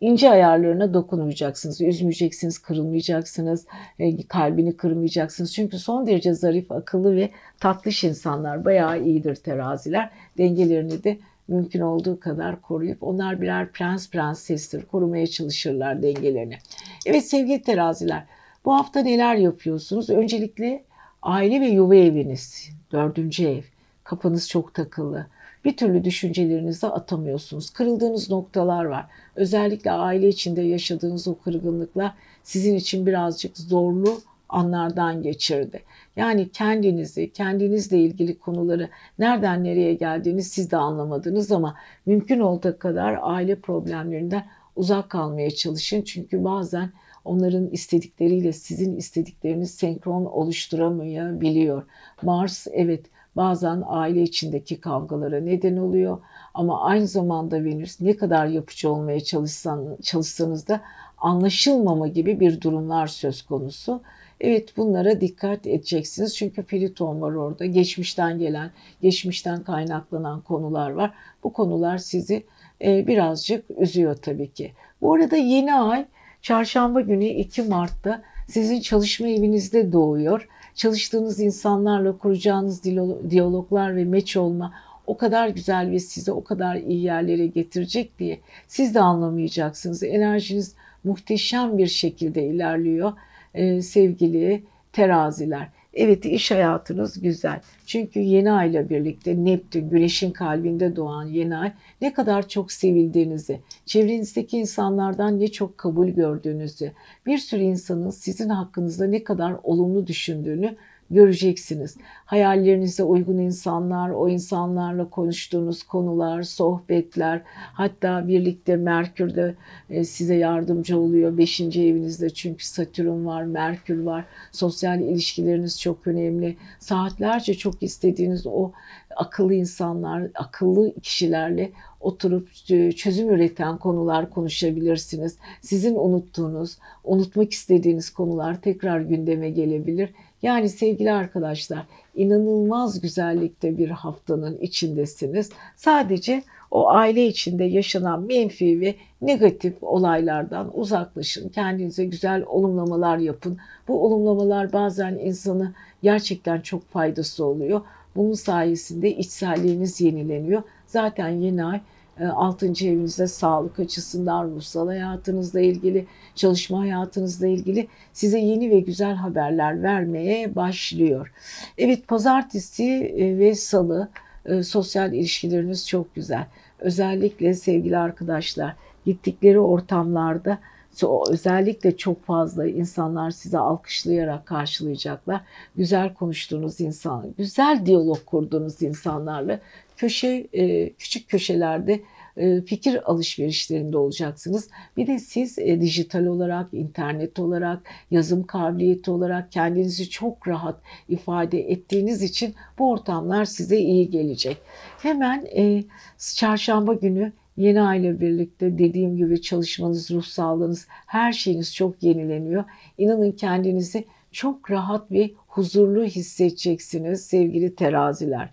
ince ayarlarına dokunmayacaksınız, üzmeyeceksiniz, kırılmayacaksınız, e, kalbini kırmayacaksınız. Çünkü son derece zarif, akıllı ve tatlış insanlar bayağı iyidir teraziler. Dengelerini de mümkün olduğu kadar koruyup onlar birer prens prensestir. Korumaya çalışırlar dengelerini. Evet sevgili teraziler bu hafta neler yapıyorsunuz? Öncelikle aile ve yuva eviniz, dördüncü ev. Kapınız çok takılı. Bir türlü düşüncelerinizi atamıyorsunuz. Kırıldığınız noktalar var. Özellikle aile içinde yaşadığınız o kırgınlıklar sizin için birazcık zorlu anlardan geçirdi. Yani kendinizi, kendinizle ilgili konuları nereden nereye geldiğini siz de anlamadınız ama mümkün olduğu kadar aile problemlerinden uzak kalmaya çalışın. Çünkü bazen onların istedikleriyle sizin istedikleriniz senkron oluşturamayabiliyor. Mars evet bazen aile içindeki kavgalara neden oluyor ama aynı zamanda Venüs ne kadar yapıcı olmaya çalışsan, çalışsanız da anlaşılmama gibi bir durumlar söz konusu. Evet bunlara dikkat edeceksiniz çünkü Pliton var orada. Geçmişten gelen, geçmişten kaynaklanan konular var. Bu konular sizi e, birazcık üzüyor tabii ki. Bu arada yeni ay çarşamba günü 2 Mart'ta sizin çalışma evinizde doğuyor. Çalıştığınız insanlarla kuracağınız diyaloglar ve meç olma o kadar güzel ve sizi o kadar iyi yerlere getirecek diye siz de anlamayacaksınız. Enerjiniz muhteşem bir şekilde ilerliyor ee, sevgili teraziler. Evet iş hayatınız güzel. Çünkü yeni ayla birlikte Neptün, güneşin kalbinde doğan yeni ay ne kadar çok sevildiğinizi, çevrenizdeki insanlardan ne çok kabul gördüğünüzü, bir sürü insanın sizin hakkınızda ne kadar olumlu düşündüğünü göreceksiniz. Hayallerinize uygun insanlar, o insanlarla konuştuğunuz konular, sohbetler, hatta birlikte Merkür de e, size yardımcı oluyor. Beşinci evinizde çünkü Satürn var, Merkür var. Sosyal ilişkileriniz çok önemli. Saatlerce çok istediğiniz o akıllı insanlar, akıllı kişilerle oturup e, çözüm üreten konular konuşabilirsiniz. Sizin unuttuğunuz, unutmak istediğiniz konular tekrar gündeme gelebilir. Yani sevgili arkadaşlar inanılmaz güzellikte bir haftanın içindesiniz. Sadece o aile içinde yaşanan menfi ve negatif olaylardan uzaklaşın. Kendinize güzel olumlamalar yapın. Bu olumlamalar bazen insanı gerçekten çok faydası oluyor. Bunun sayesinde içselliğiniz yenileniyor. Zaten yeni ay 6. evinizde sağlık açısından, ruhsal hayatınızla ilgili, çalışma hayatınızla ilgili size yeni ve güzel haberler vermeye başlıyor. Evet pazartesi e, ve salı e, sosyal ilişkileriniz çok güzel. Özellikle sevgili arkadaşlar gittikleri ortamlarda özellikle çok fazla insanlar size alkışlayarak karşılayacaklar. Güzel konuştuğunuz insan, güzel diyalog kurduğunuz insanlarla köşe e, küçük köşelerde e, fikir alışverişlerinde olacaksınız. Bir de siz e, dijital olarak, internet olarak, yazım kabiliyeti olarak kendinizi çok rahat ifade ettiğiniz için bu ortamlar size iyi gelecek. Hemen çarşamba günü Yeni aile birlikte dediğim gibi çalışmanız, ruh sağlığınız, her şeyiniz çok yenileniyor. İnanın kendinizi çok rahat ve huzurlu hissedeceksiniz sevgili teraziler.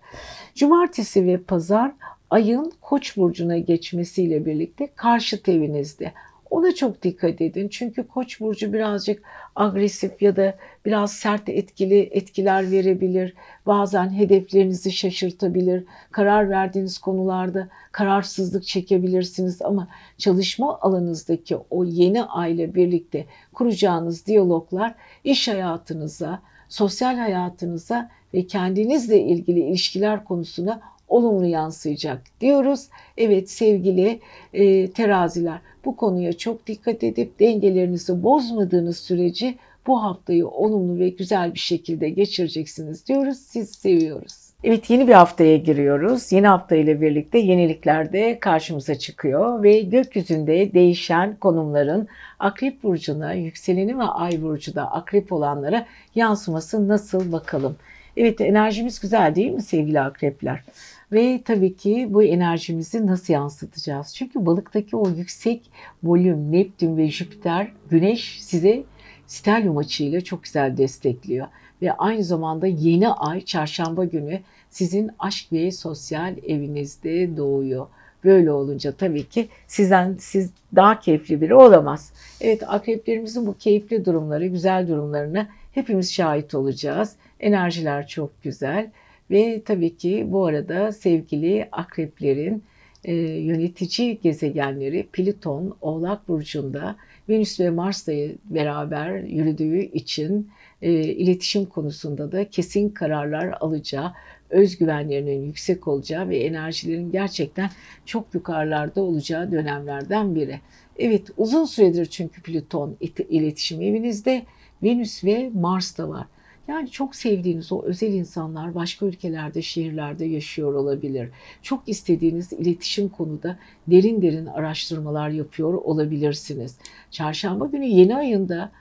Cumartesi ve pazar ayın koç burcuna geçmesiyle birlikte karşı evinizde. Ona çok dikkat edin. Çünkü Koç burcu birazcık agresif ya da biraz sert etkili etkiler verebilir. Bazen hedeflerinizi şaşırtabilir. Karar verdiğiniz konularda kararsızlık çekebilirsiniz ama çalışma alanınızdaki o yeni aile birlikte kuracağınız diyaloglar iş hayatınıza, sosyal hayatınıza ve kendinizle ilgili ilişkiler konusuna olumlu yansıyacak diyoruz. Evet sevgili e, teraziler bu konuya çok dikkat edip dengelerinizi bozmadığınız sürece bu haftayı olumlu ve güzel bir şekilde geçireceksiniz diyoruz. Siz seviyoruz. Evet yeni bir haftaya giriyoruz. Yeni hafta ile birlikte yenilikler de karşımıza çıkıyor ve gökyüzünde değişen konumların Akrep burcuna, yükseleni ve ay burcuda akrep olanlara yansıması nasıl bakalım. Evet enerjimiz güzel değil mi sevgili akrepler? Ve tabii ki bu enerjimizi nasıl yansıtacağız? Çünkü balıktaki o yüksek volüm Neptün ve Jüpiter, Güneş size stelyum açıyla çok güzel destekliyor. Ve aynı zamanda yeni ay çarşamba günü sizin aşk ve sosyal evinizde doğuyor. Böyle olunca tabii ki sizden siz daha keyifli biri olamaz. Evet akreplerimizin bu keyifli durumları, güzel durumlarına hepimiz şahit olacağız. Enerjiler çok güzel. Ve tabii ki bu arada sevgili akreplerin e, yönetici gezegenleri Plüton Oğlak Burcu'nda Venüs ve Mars'la beraber yürüdüğü için e, iletişim konusunda da kesin kararlar alacağı, özgüvenlerinin yüksek olacağı ve enerjilerin gerçekten çok yukarılarda olacağı dönemlerden biri. Evet uzun süredir çünkü Plüton iletişim evinizde Venüs ve Mars da var. Yani çok sevdiğiniz o özel insanlar başka ülkelerde, şehirlerde yaşıyor olabilir. Çok istediğiniz iletişim konuda derin derin araştırmalar yapıyor olabilirsiniz. Çarşamba günü yeni ayında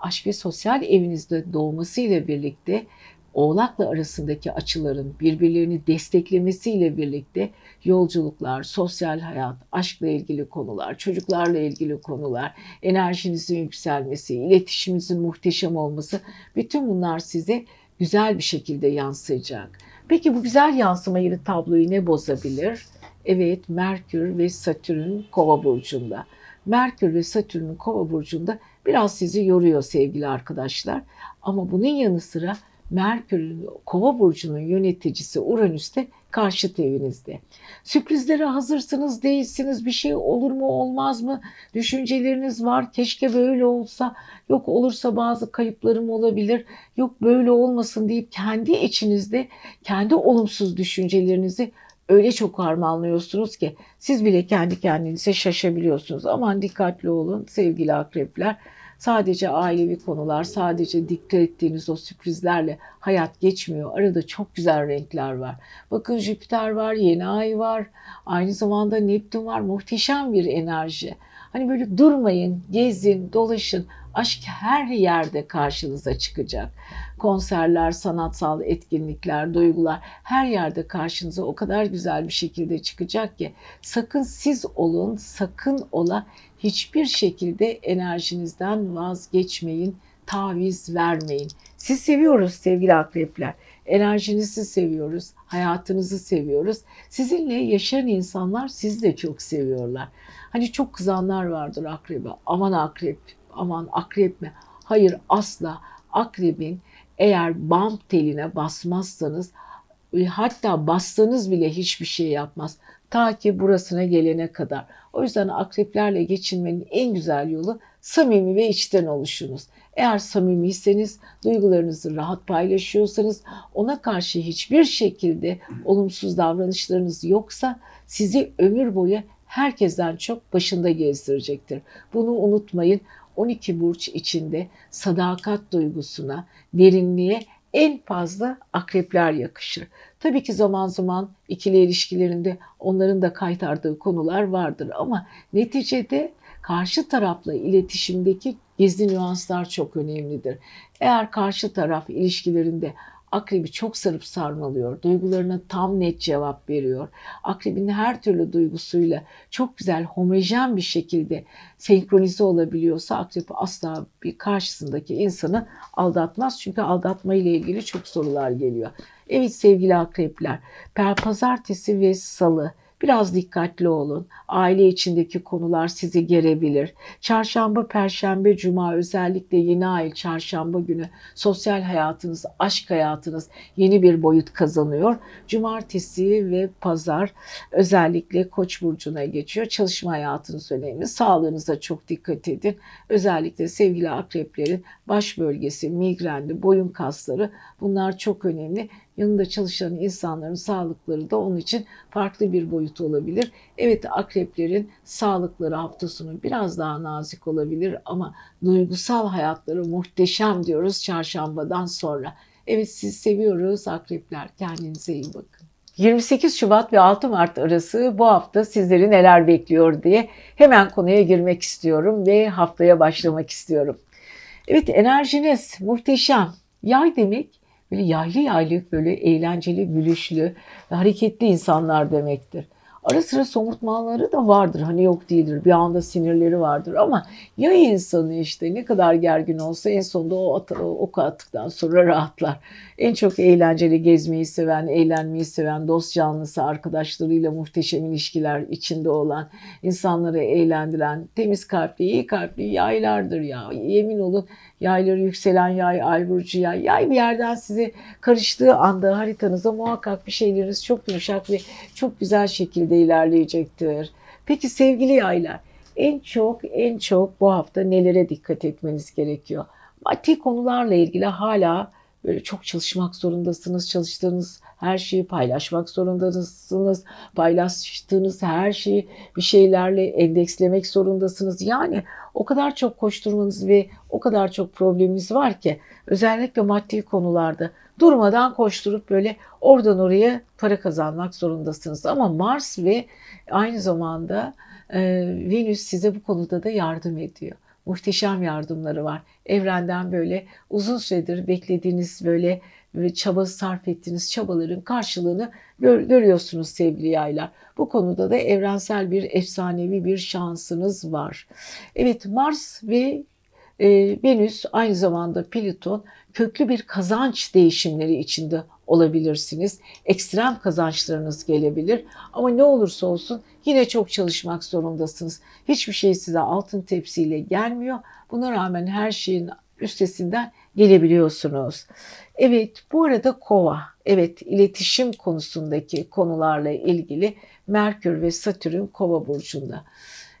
aşk ve sosyal evinizde doğmasıyla birlikte Oğlak'la arasındaki açıların birbirlerini desteklemesiyle birlikte yolculuklar, sosyal hayat, aşkla ilgili konular, çocuklarla ilgili konular, enerjinizin yükselmesi, iletişiminizin muhteşem olması bütün bunlar size güzel bir şekilde yansıyacak. Peki bu güzel yansımayı tabloyu ne bozabilir? Evet, Merkür ve Satürn Kova burcunda. Merkür ve Satürn'ün Kova burcunda biraz sizi yoruyor sevgili arkadaşlar. Ama bunun yanı sıra Merkür'ün Kova burcunun yöneticisi Uranüs de karşıt evinizde. Sürprizlere hazırsınız, değilsiniz, bir şey olur mu olmaz mı? Düşünceleriniz var, keşke böyle olsa, yok olursa bazı kayıplarım olabilir, yok böyle olmasın deyip kendi içinizde kendi olumsuz düşüncelerinizi öyle çok harmanlıyorsunuz ki siz bile kendi kendinize şaşabiliyorsunuz. Aman dikkatli olun sevgili akrepler. Sadece ailevi konular, sadece dikkat ettiğiniz o sürprizlerle hayat geçmiyor. Arada çok güzel renkler var. Bakın Jüpiter var, yeni ay var. Aynı zamanda Neptün var. Muhteşem bir enerji. Hani böyle durmayın, gezin, dolaşın. Aşk her yerde karşınıza çıkacak. Konserler, sanatsal etkinlikler, duygular her yerde karşınıza o kadar güzel bir şekilde çıkacak ki sakın siz olun, sakın ola hiçbir şekilde enerjinizden vazgeçmeyin, taviz vermeyin. Siz seviyoruz sevgili akrepler. Enerjinizi seviyoruz, hayatınızı seviyoruz. Sizinle yaşayan insanlar sizi de çok seviyorlar. Hani çok kızanlar vardır akrebe. Aman akrep, aman akrep mi? Hayır asla akrebin eğer bam teline basmazsanız Hatta bassanız bile hiçbir şey yapmaz. Ta ki burasına gelene kadar. O yüzden akreplerle geçinmenin en güzel yolu samimi ve içten oluşunuz. Eğer samimiyseniz, duygularınızı rahat paylaşıyorsanız, ona karşı hiçbir şekilde olumsuz davranışlarınız yoksa sizi ömür boyu herkesten çok başında gezdirecektir. Bunu unutmayın. 12 burç içinde sadakat duygusuna, derinliğe en fazla akrepler yakışır. Tabii ki zaman zaman ikili ilişkilerinde onların da kaytardığı konular vardır ama neticede karşı tarafla iletişimdeki gizli nüanslar çok önemlidir. Eğer karşı taraf ilişkilerinde akrebi çok sarıp sarmalıyor. Duygularına tam net cevap veriyor. Akrebin her türlü duygusuyla çok güzel homojen bir şekilde senkronize olabiliyorsa akrep asla bir karşısındaki insanı aldatmaz. Çünkü aldatma ile ilgili çok sorular geliyor. Evet sevgili akrepler, pazartesi ve salı Biraz dikkatli olun. Aile içindeki konular sizi gerebilir. Çarşamba, perşembe, cuma özellikle yeni ay çarşamba günü sosyal hayatınız, aşk hayatınız yeni bir boyut kazanıyor. Cumartesi ve pazar özellikle Koç burcuna geçiyor. Çalışma hayatınız önemli. Sağlığınıza çok dikkat edin. Özellikle sevgili akreplerin baş bölgesi, migrenli, boyun kasları bunlar çok önemli yanında çalışan insanların sağlıkları da onun için farklı bir boyut olabilir. Evet akreplerin sağlıkları hafta sonu biraz daha nazik olabilir ama duygusal hayatları muhteşem diyoruz çarşambadan sonra. Evet sizi seviyoruz akrepler. Kendinize iyi bakın. 28 Şubat ve 6 Mart arası bu hafta sizleri neler bekliyor diye hemen konuya girmek istiyorum ve haftaya başlamak istiyorum. Evet enerjiniz muhteşem. Yay demek böyle yaylı yaylı böyle eğlenceli, gülüşlü, hareketli insanlar demektir. Ara sıra somurtmaları da vardır. Hani yok değildir. Bir anda sinirleri vardır ama ya insanı işte ne kadar gergin olsa en sonunda o at, ok attıktan sonra rahatlar. En çok eğlenceli gezmeyi seven, eğlenmeyi seven, dost canlısı, arkadaşlarıyla muhteşem ilişkiler içinde olan, insanları eğlendiren, temiz kalpli, iyi kalpli yaylardır ya. Yemin olun yayları yükselen yay, ay burcu yay. Yay bir yerden size karıştığı anda haritanıza muhakkak bir şeyleriniz çok yumuşak ve çok güzel şekilde ilerleyecektir. Peki sevgili yaylar, en çok en çok bu hafta nelere dikkat etmeniz gerekiyor? Maddi konularla ilgili hala böyle çok çalışmak zorundasınız. Çalıştığınız her şeyi paylaşmak zorundasınız. Paylaştığınız her şeyi bir şeylerle endekslemek zorundasınız. Yani o kadar çok koşturmanız ve o kadar çok probleminiz var ki özellikle maddi konularda durmadan koşturup böyle oradan oraya para kazanmak zorundasınız. Ama Mars ve aynı zamanda e, Venüs size bu konuda da yardım ediyor muhteşem yardımları var. Evrenden böyle uzun süredir beklediğiniz böyle çaba sarf ettiğiniz çabaların karşılığını gör, görüyorsunuz sevgili yaylar. Bu konuda da evrensel bir efsanevi bir şansınız var. Evet Mars ve e, Venüs aynı zamanda Plüton köklü bir kazanç değişimleri içinde olabilirsiniz. Ekstrem kazançlarınız gelebilir ama ne olursa olsun yine çok çalışmak zorundasınız. Hiçbir şey size altın tepsiyle gelmiyor. Buna rağmen her şeyin üstesinden gelebiliyorsunuz. Evet bu arada kova. Evet iletişim konusundaki konularla ilgili Merkür ve Satürn kova burcunda.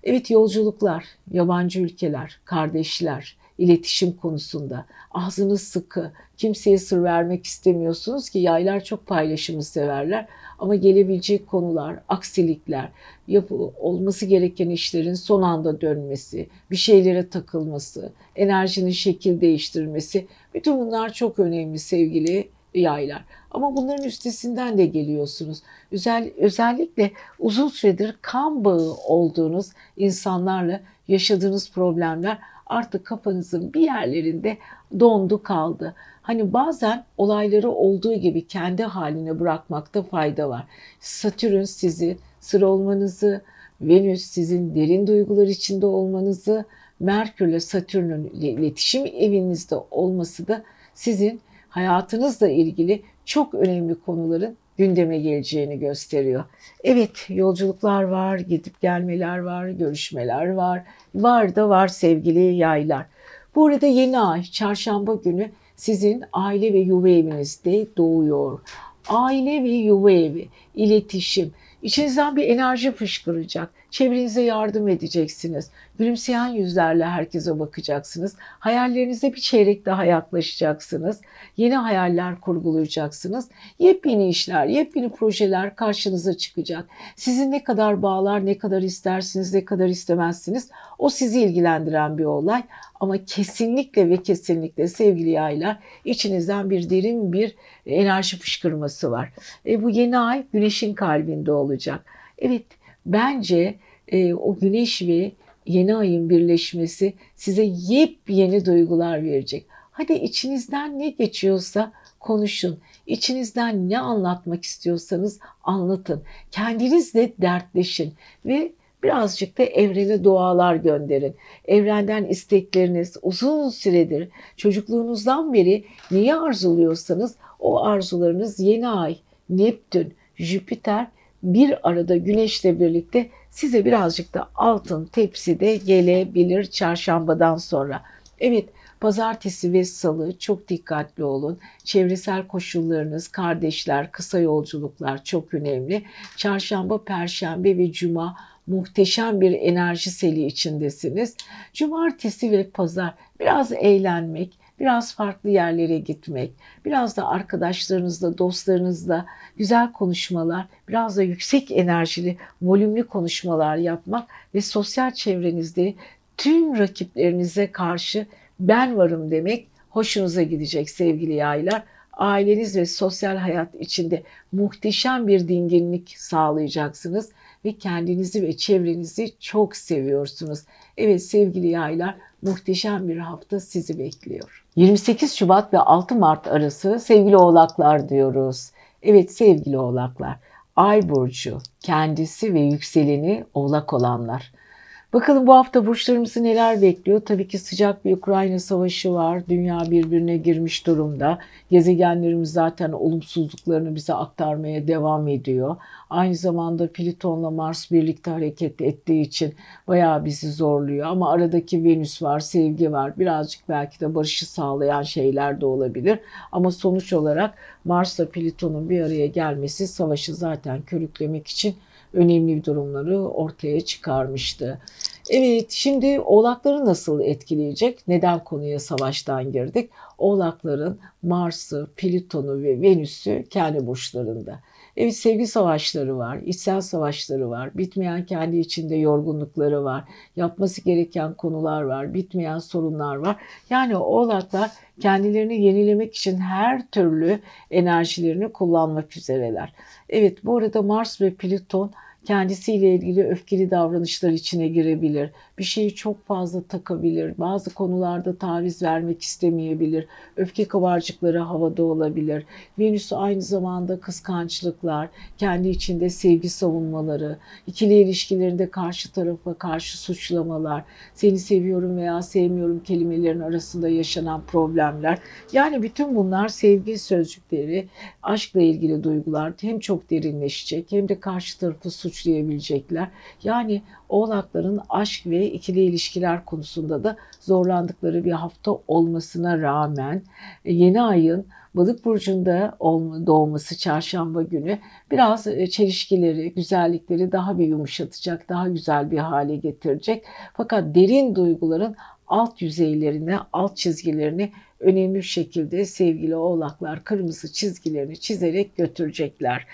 Evet yolculuklar, yabancı ülkeler, kardeşler, iletişim konusunda. Ağzınız sıkı, kimseye sır vermek istemiyorsunuz ki yaylar çok paylaşımı severler. Ama gelebilecek konular, aksilikler, yapı, olması gereken işlerin son anda dönmesi, bir şeylere takılması, enerjinin şekil değiştirmesi. Bütün bunlar çok önemli sevgili yaylar. Ama bunların üstesinden de geliyorsunuz. Özel, özellikle uzun süredir kan bağı olduğunuz insanlarla yaşadığınız problemler artık kafanızın bir yerlerinde dondu kaldı. Hani bazen olayları olduğu gibi kendi haline bırakmakta fayda var. Satürn sizi sır olmanızı, Venüs sizin derin duygular içinde olmanızı, Merkür ile Satürn'ün iletişim evinizde olması da sizin hayatınızla ilgili çok önemli konuların gündeme geleceğini gösteriyor. Evet yolculuklar var, gidip gelmeler var, görüşmeler var. Var da var sevgili yaylar. Bu arada yeni ay çarşamba günü sizin aile ve yuva evinizde doğuyor. aile ve yuva evi, iletişim, İçinizden bir enerji fışkıracak. Çevrenize yardım edeceksiniz. Gülümseyen yüzlerle herkese bakacaksınız. Hayallerinize bir çeyrek daha yaklaşacaksınız. Yeni hayaller kurgulayacaksınız. Yepyeni işler, yepyeni projeler karşınıza çıkacak. Sizin ne kadar bağlar, ne kadar istersiniz, ne kadar istemezsiniz o sizi ilgilendiren bir olay. Ama kesinlikle ve kesinlikle sevgili yaylar içinizden bir derin bir enerji fışkırması var. E, bu yeni ay güneşin kalbinde olacak. Evet bence e, o güneş ve yeni ayın birleşmesi size yepyeni duygular verecek. Hadi içinizden ne geçiyorsa konuşun. İçinizden ne anlatmak istiyorsanız anlatın. Kendinizle dertleşin ve birazcık da evrene dualar gönderin. Evrenden istekleriniz uzun süredir çocukluğunuzdan beri neyi arzuluyorsanız o arzularınız yeni ay, Neptün, Jüpiter bir arada güneşle birlikte size birazcık da altın tepside gelebilir çarşambadan sonra. Evet pazartesi ve salı çok dikkatli olun. Çevresel koşullarınız, kardeşler, kısa yolculuklar çok önemli. Çarşamba, perşembe ve cuma muhteşem bir enerji seli içindesiniz. Cumartesi ve pazar biraz eğlenmek, biraz farklı yerlere gitmek, biraz da arkadaşlarınızla, dostlarınızla güzel konuşmalar, biraz da yüksek enerjili, volümlü konuşmalar yapmak ve sosyal çevrenizde tüm rakiplerinize karşı ben varım demek hoşunuza gidecek sevgili yaylar. Aileniz ve sosyal hayat içinde muhteşem bir dinginlik sağlayacaksınız ve kendinizi ve çevrenizi çok seviyorsunuz. Evet sevgili yaylar muhteşem bir hafta sizi bekliyor. 28 Şubat ve 6 Mart arası sevgili oğlaklar diyoruz. Evet sevgili oğlaklar, Ay burcu, kendisi ve yükseleni oğlak olanlar. Bakalım bu hafta burçlarımızı neler bekliyor? Tabii ki sıcak bir Ukrayna savaşı var. Dünya birbirine girmiş durumda. Gezegenlerimiz zaten olumsuzluklarını bize aktarmaya devam ediyor. Aynı zamanda Plüton'la Mars birlikte hareket ettiği için bayağı bizi zorluyor. Ama aradaki Venüs var, sevgi var. Birazcık belki de barışı sağlayan şeyler de olabilir. Ama sonuç olarak Mars'la Plüton'un bir araya gelmesi savaşı zaten körüklemek için önemli durumları ortaya çıkarmıştı. Evet şimdi oğlakları nasıl etkileyecek? Neden konuya savaştan girdik? Oğlakların Mars'ı, Plüton'u ve Venüs'ü kendi burçlarında. Evet sevgi savaşları var, içsel savaşları var, bitmeyen kendi içinde yorgunlukları var, yapması gereken konular var, bitmeyen sorunlar var. Yani oğlaklar kendilerini yenilemek için her türlü enerjilerini kullanmak üzereler. Evet bu arada Mars ve Plüton kendisiyle ilgili öfkeli davranışlar içine girebilir. Bir şeyi çok fazla takabilir. Bazı konularda taviz vermek istemeyebilir. Öfke kabarcıkları havada olabilir. Venüs aynı zamanda kıskançlıklar, kendi içinde sevgi savunmaları, ikili ilişkilerinde karşı tarafa karşı suçlamalar, seni seviyorum veya sevmiyorum kelimelerin arasında yaşanan problemler. Yani bütün bunlar sevgi sözcükleri, aşkla ilgili duygular hem çok derinleşecek hem de karşı tarafı suç suçlayabilecekler. Yani oğlakların aşk ve ikili ilişkiler konusunda da zorlandıkları bir hafta olmasına rağmen e, yeni ayın Balık burcunda doğması çarşamba günü biraz e, çelişkileri, güzellikleri daha bir yumuşatacak, daha güzel bir hale getirecek. Fakat derin duyguların alt yüzeylerine, alt çizgilerini önemli bir şekilde sevgili oğlaklar kırmızı çizgilerini çizerek götürecekler.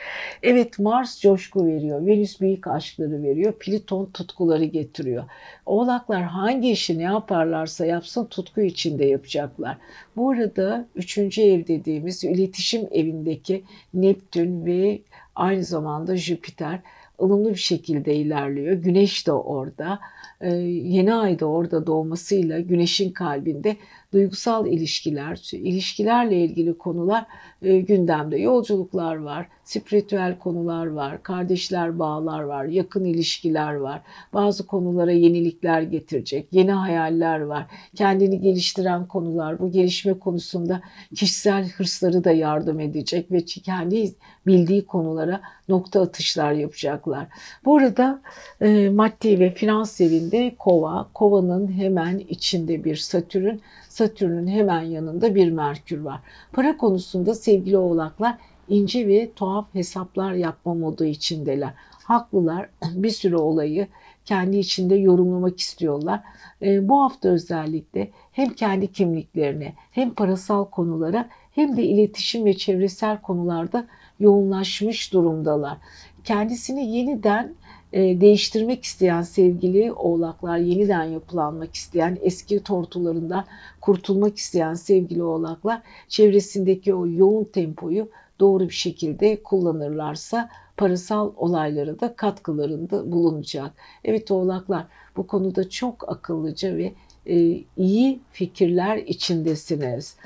Evet Mars coşku veriyor, Venüs büyük aşkları veriyor, Plüton tutkuları getiriyor. Oğlaklar hangi işi ne yaparlarsa yapsın tutku içinde yapacaklar. Bu arada üçüncü ev dediğimiz iletişim evindeki Neptün ve aynı zamanda Jüpiter ılımlı bir şekilde ilerliyor. Güneş de orada. Yeni ayda orada doğmasıyla güneşin kalbinde duygusal ilişkiler, ilişkilerle ilgili konular e, gündemde. Yolculuklar var, spiritüel konular var, kardeşler bağlar var, yakın ilişkiler var. Bazı konulara yenilikler getirecek, yeni hayaller var. Kendini geliştiren konular, bu gelişme konusunda kişisel hırsları da yardım edecek ve kendi bildiği konulara nokta atışlar yapacaklar. Bu arada e, maddi ve finans evinde kova, kovanın hemen içinde bir satürn, Satürn'ün hemen yanında bir Merkür var. Para konusunda sevgili oğlaklar ince ve tuhaf hesaplar yapma modu içindeler. Haklılar bir sürü olayı kendi içinde yorumlamak istiyorlar. E, bu hafta özellikle hem kendi kimliklerine hem parasal konulara hem de iletişim ve çevresel konularda yoğunlaşmış durumdalar. Kendisini yeniden e, değiştirmek isteyen sevgili oğlaklar, yeniden yapılanmak isteyen, eski tortularından kurtulmak isteyen sevgili oğlaklar çevresindeki o yoğun tempoyu doğru bir şekilde kullanırlarsa parasal olaylara da katkılarında bulunacak. Evet oğlaklar bu konuda çok akıllıca ve e, iyi fikirler içindesiniz.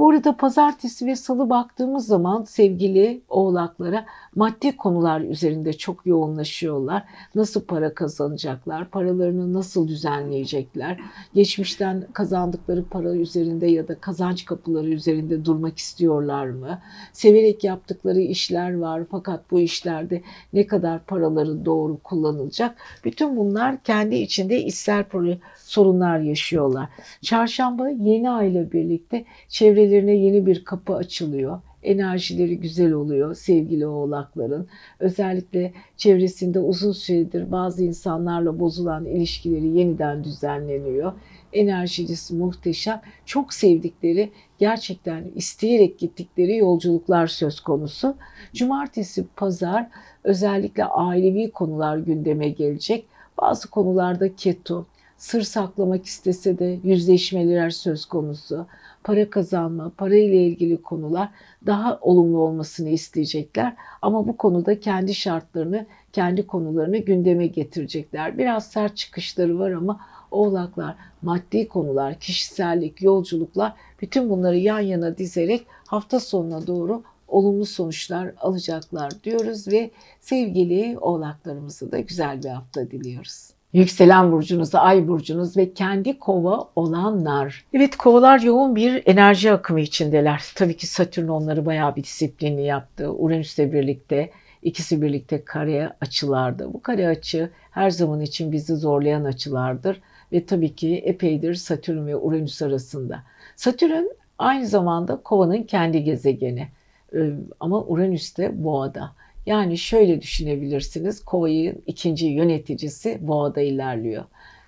Bu arada pazartesi ve salı baktığımız zaman sevgili oğlaklara maddi konular üzerinde çok yoğunlaşıyorlar. Nasıl para kazanacaklar, paralarını nasıl düzenleyecekler, geçmişten kazandıkları para üzerinde ya da kazanç kapıları üzerinde durmak istiyorlar mı? Severek yaptıkları işler var fakat bu işlerde ne kadar paraları doğru kullanılacak? Bütün bunlar kendi içinde içsel sorunlar yaşıyorlar. Çarşamba yeni ay ile birlikte çevrelerine yeni bir kapı açılıyor enerjileri güzel oluyor sevgili oğlakların. Özellikle çevresinde uzun süredir bazı insanlarla bozulan ilişkileri yeniden düzenleniyor. Enerjisi muhteşem. Çok sevdikleri, gerçekten isteyerek gittikleri yolculuklar söz konusu. Cumartesi, pazar özellikle ailevi konular gündeme gelecek. Bazı konularda keto, sır saklamak istese de yüzleşmeler söz konusu. Para kazanma, para ile ilgili konular daha olumlu olmasını isteyecekler. Ama bu konuda kendi şartlarını, kendi konularını gündeme getirecekler. Biraz sert çıkışları var ama oğlaklar, maddi konular, kişisellik, yolculuklar bütün bunları yan yana dizerek hafta sonuna doğru olumlu sonuçlar alacaklar diyoruz ve sevgili oğlaklarımızı da güzel bir hafta diliyoruz. Yükselen burcunuz, ay burcunuz ve kendi kova olanlar. Evet kovalar yoğun bir enerji akımı içindeler. Tabii ki Satürn onları bayağı bir disiplinli yaptı. Uranüs'le birlikte ikisi birlikte kare açılardı. Bu kare açı her zaman için bizi zorlayan açılardır. Ve tabii ki epeydir Satürn ve Uranüs arasında. Satürn aynı zamanda kovanın kendi gezegeni. Ama Uranüs de boğada. Yani şöyle düşünebilirsiniz. Kovayı ikinci yöneticisi boğada ilerliyor.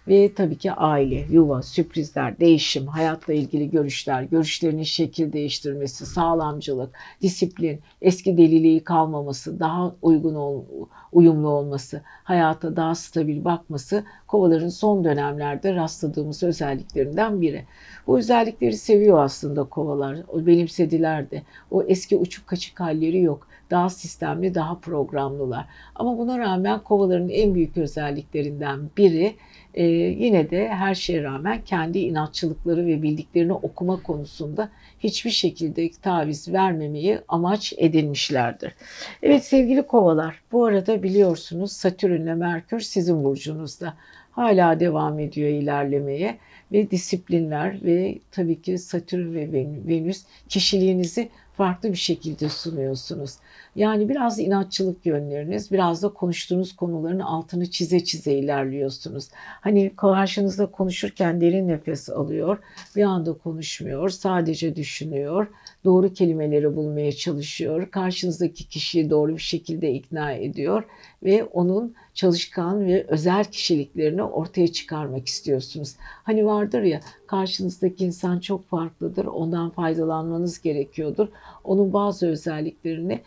Ve tabii ki aile, yuva, sürprizler, değişim, hayatla ilgili görüşler, görüşlerinin şekil değiştirmesi, sağlamcılık, disiplin, eski deliliği kalmaması, daha uygun ol, uyumlu olması, hayata daha stabil bakması kovaların son dönemlerde rastladığımız özelliklerinden biri. Bu özellikleri seviyor aslında kovalar. O benimsediler de. O eski uçuk kaçık halleri yok daha sistemli, daha programlılar. Ama buna rağmen kovaların en büyük özelliklerinden biri e, yine de her şeye rağmen kendi inatçılıkları ve bildiklerini okuma konusunda hiçbir şekilde taviz vermemeyi amaç edinmişlerdir. Evet sevgili kovalar bu arada biliyorsunuz Satürn ile Merkür sizin burcunuzda hala devam ediyor ilerlemeye ve disiplinler ve tabii ki Satürn ve Venüs kişiliğinizi farklı bir şekilde sunuyorsunuz. Yani biraz inatçılık yönleriniz, biraz da konuştuğunuz konuların altını çize çize ilerliyorsunuz. Hani karşınızda konuşurken derin nefes alıyor, bir anda konuşmuyor, sadece düşünüyor, doğru kelimeleri bulmaya çalışıyor, karşınızdaki kişiyi doğru bir şekilde ikna ediyor ve onun çalışkan ve özel kişiliklerini ortaya çıkarmak istiyorsunuz. Hani vardır ya karşınızdaki insan çok farklıdır, ondan faydalanmanız gerekiyordur. Onun bazı özelliklerini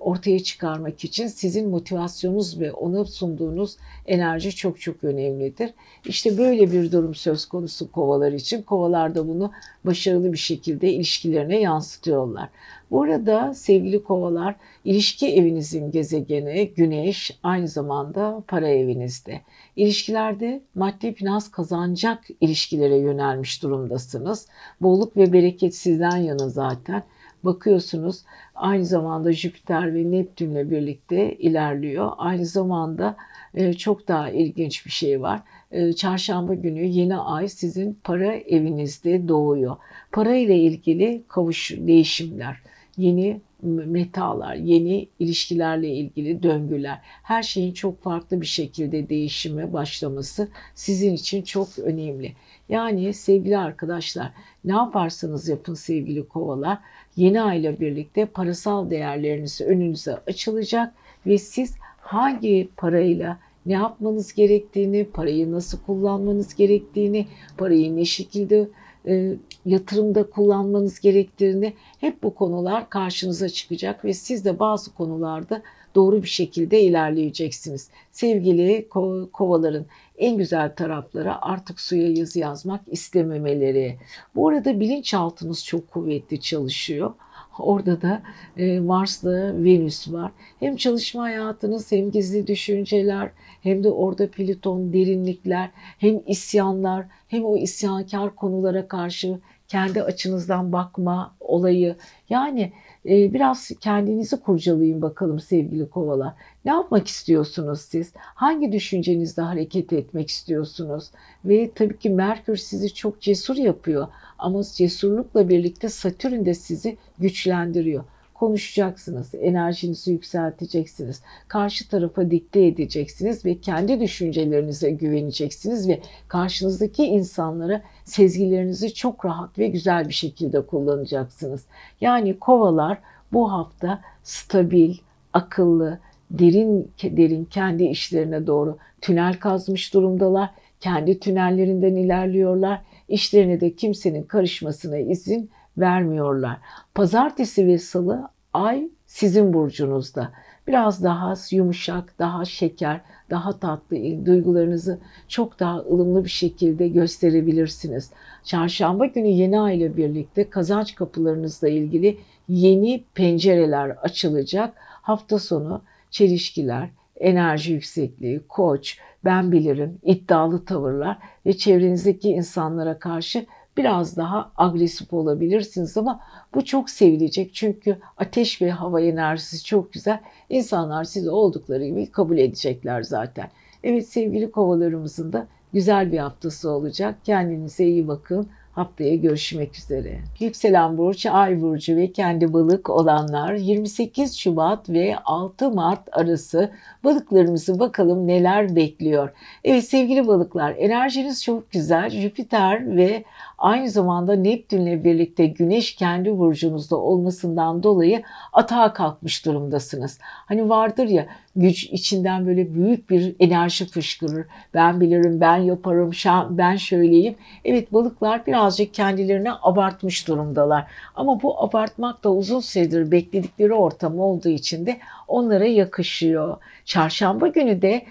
ortaya çıkarmak için sizin motivasyonunuz ve ona sunduğunuz enerji çok çok önemlidir. İşte böyle bir durum söz konusu kovalar için. Kovalar da bunu başarılı bir şekilde ilişkilerine yansıtıyorlar. Bu arada sevgili kovalar ilişki evinizin gezegeni Güneş aynı zamanda para evinizde. İlişkilerde maddi finans kazanacak ilişkilere yönelmiş durumdasınız. Bolluk ve bereket sizden yana zaten bakıyorsunuz aynı zamanda Jüpiter ve Neptünle birlikte ilerliyor. Aynı zamanda e, çok daha ilginç bir şey var. E, çarşamba günü yeni ay sizin para evinizde doğuyor. Para ile ilgili kavuş değişimler yeni metalar, yeni ilişkilerle ilgili döngüler, her şeyin çok farklı bir şekilde değişime başlaması sizin için çok önemli. Yani sevgili arkadaşlar ne yaparsanız yapın sevgili kovalar yeni ayla birlikte parasal değerleriniz önünüze açılacak ve siz hangi parayla ne yapmanız gerektiğini, parayı nasıl kullanmanız gerektiğini, parayı ne şekilde e, yatırımda kullanmanız gerektiğini hep bu konular karşınıza çıkacak ve siz de bazı konularda doğru bir şekilde ilerleyeceksiniz. Sevgili ko- kovaların en güzel tarafları artık suya yazı yazmak istememeleri. Bu arada bilinçaltınız çok kuvvetli çalışıyor. Orada da e, Mars'la Venüs var. Hem çalışma hayatınız hem gizli düşünceler hem de orada Plüton derinlikler hem isyanlar hem o isyankar konulara karşı kendi açınızdan bakma olayı. Yani biraz kendinizi kurcalayın bakalım sevgili kovalar. Ne yapmak istiyorsunuz siz? Hangi düşüncenizde hareket etmek istiyorsunuz? Ve tabii ki Merkür sizi çok cesur yapıyor. Ama cesurlukla birlikte Satürn de sizi güçlendiriyor konuşacaksınız, enerjinizi yükselteceksiniz, karşı tarafa dikte edeceksiniz ve kendi düşüncelerinize güveneceksiniz ve karşınızdaki insanlara sezgilerinizi çok rahat ve güzel bir şekilde kullanacaksınız. Yani kovalar bu hafta stabil, akıllı, derin derin kendi işlerine doğru tünel kazmış durumdalar. Kendi tünellerinden ilerliyorlar. İşlerine de kimsenin karışmasına izin vermiyorlar. Pazartesi ve salı ay sizin burcunuzda. Biraz daha yumuşak, daha şeker, daha tatlı duygularınızı çok daha ılımlı bir şekilde gösterebilirsiniz. Çarşamba günü yeni ay ile birlikte kazanç kapılarınızla ilgili yeni pencereler açılacak. Hafta sonu çelişkiler, enerji yüksekliği, koç, ben bilirim, iddialı tavırlar ve çevrenizdeki insanlara karşı biraz daha agresif olabilirsiniz ama bu çok sevilecek çünkü ateş ve hava enerjisi çok güzel. İnsanlar sizi oldukları gibi kabul edecekler zaten. Evet sevgili kovalarımızın da güzel bir haftası olacak. Kendinize iyi bakın. Haftaya görüşmek üzere. Yükselen burç, ay burcu ve kendi balık olanlar 28 Şubat ve 6 Mart arası balıklarımızı bakalım neler bekliyor. Evet sevgili balıklar enerjiniz çok güzel. Jüpiter ve Aynı zamanda Neptünle birlikte Güneş kendi burcunuzda olmasından dolayı atağa kalkmış durumdasınız. Hani vardır ya güç içinden böyle büyük bir enerji fışkırır. Ben bilirim, ben yaparım, ben şöyleyim. Evet balıklar birazcık kendilerini abartmış durumdalar. Ama bu abartmak da uzun süredir bekledikleri ortam olduğu için de onlara yakışıyor. Çarşamba günü de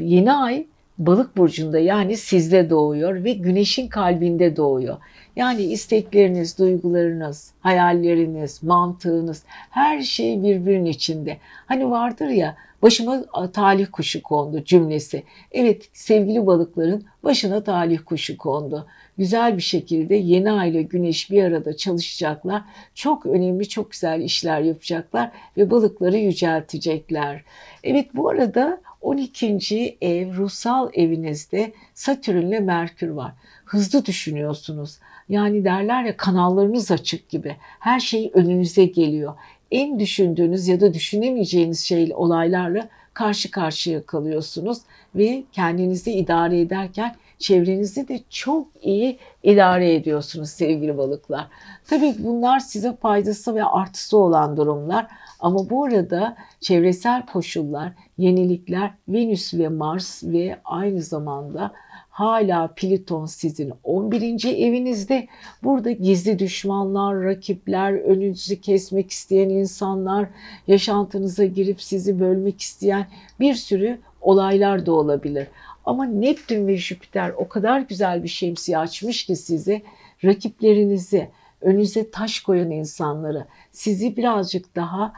yeni ay balık burcunda yani sizde doğuyor ve güneşin kalbinde doğuyor. Yani istekleriniz, duygularınız, hayalleriniz, mantığınız her şey birbirinin içinde. Hani vardır ya başıma talih kuşu kondu cümlesi. Evet sevgili balıkların başına talih kuşu kondu. Güzel bir şekilde yeni aile güneş bir arada çalışacaklar. Çok önemli, çok güzel işler yapacaklar ve balıkları yüceltecekler. Evet bu arada 12. ev ruhsal evinizde Satürn ile Merkür var. Hızlı düşünüyorsunuz. Yani derler ya kanallarınız açık gibi. Her şey önünüze geliyor. En düşündüğünüz ya da düşünemeyeceğiniz şey olaylarla karşı karşıya kalıyorsunuz ve kendinizi idare ederken çevrenizi de çok iyi idare ediyorsunuz sevgili balıklar. Tabii bunlar size faydası ve artısı olan durumlar ama bu arada çevresel koşullar, yenilikler Venüs ve Mars ve aynı zamanda hala Plüton sizin 11. evinizde. Burada gizli düşmanlar, rakipler, önünüzü kesmek isteyen insanlar, yaşantınıza girip sizi bölmek isteyen bir sürü olaylar da olabilir. Ama Neptün ve Jüpiter o kadar güzel bir şemsiye açmış ki size rakiplerinizi, önünüze taş koyan insanları, sizi birazcık daha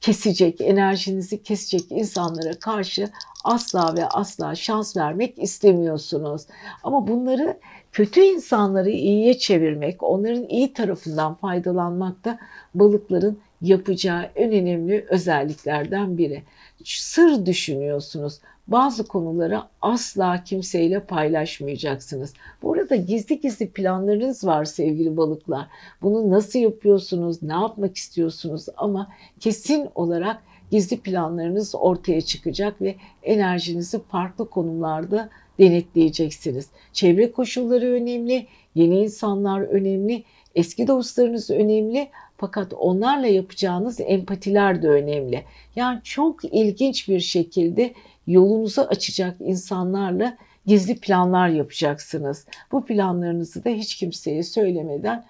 kesecek, enerjinizi kesecek insanlara karşı asla ve asla şans vermek istemiyorsunuz. Ama bunları kötü insanları iyiye çevirmek, onların iyi tarafından faydalanmak da balıkların yapacağı en önemli özelliklerden biri. Sır düşünüyorsunuz. Bazı konuları asla kimseyle paylaşmayacaksınız. Bu arada gizli gizli planlarınız var sevgili balıklar. Bunu nasıl yapıyorsunuz, ne yapmak istiyorsunuz ama kesin olarak gizli planlarınız ortaya çıkacak ve enerjinizi farklı konumlarda denetleyeceksiniz. Çevre koşulları önemli, yeni insanlar önemli, eski dostlarınız önemli fakat onlarla yapacağınız empatiler de önemli. Yani çok ilginç bir şekilde yolunuzu açacak insanlarla gizli planlar yapacaksınız. Bu planlarınızı da hiç kimseye söylemeden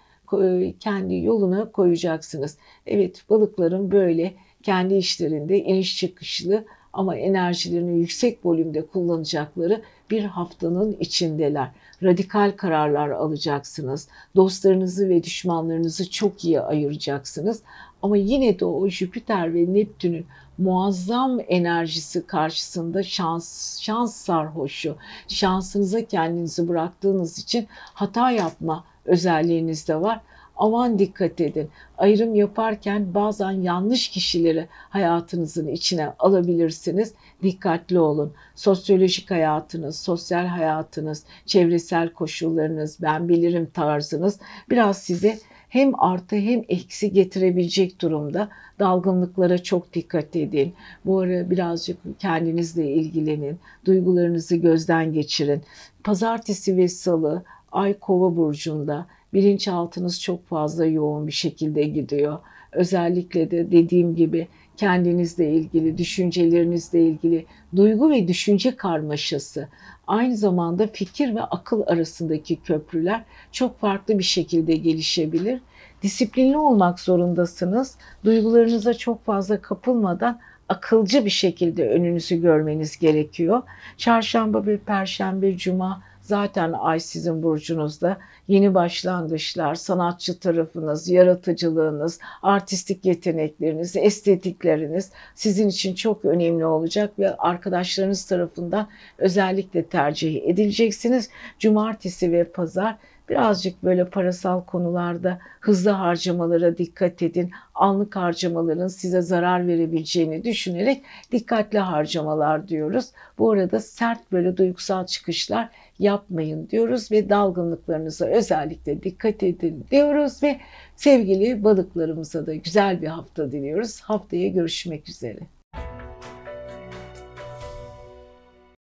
kendi yoluna koyacaksınız. Evet balıkların böyle kendi işlerinde iniş çıkışlı ama enerjilerini yüksek volümde kullanacakları bir haftanın içindeler. Radikal kararlar alacaksınız. Dostlarınızı ve düşmanlarınızı çok iyi ayıracaksınız. Ama yine de o Jüpiter ve Neptün'ün muazzam enerjisi karşısında şans, şans sarhoşu, şansınıza kendinizi bıraktığınız için hata yapma özelliğiniz de var aman dikkat edin. Ayrım yaparken bazen yanlış kişileri hayatınızın içine alabilirsiniz. Dikkatli olun. Sosyolojik hayatınız, sosyal hayatınız, çevresel koşullarınız, ben bilirim tarzınız biraz size hem artı hem eksi getirebilecek durumda. Dalgınlıklara çok dikkat edin. Bu ara birazcık kendinizle ilgilenin. Duygularınızı gözden geçirin. Pazartesi ve salı Ay Kova burcunda bilinçaltınız çok fazla yoğun bir şekilde gidiyor. Özellikle de dediğim gibi kendinizle ilgili, düşüncelerinizle ilgili duygu ve düşünce karmaşası, aynı zamanda fikir ve akıl arasındaki köprüler çok farklı bir şekilde gelişebilir. Disiplinli olmak zorundasınız. Duygularınıza çok fazla kapılmadan akılcı bir şekilde önünüzü görmeniz gerekiyor. Çarşamba ve perşembe, cuma Zaten ay sizin burcunuzda yeni başlangıçlar, sanatçı tarafınız, yaratıcılığınız, artistik yetenekleriniz, estetikleriniz sizin için çok önemli olacak ve arkadaşlarınız tarafından özellikle tercih edileceksiniz. Cumartesi ve pazar birazcık böyle parasal konularda hızlı harcamalara dikkat edin. Anlık harcamaların size zarar verebileceğini düşünerek dikkatli harcamalar diyoruz. Bu arada sert böyle duygusal çıkışlar yapmayın diyoruz ve dalgınlıklarınıza özellikle dikkat edin diyoruz ve sevgili balıklarımıza da güzel bir hafta diliyoruz. Haftaya görüşmek üzere.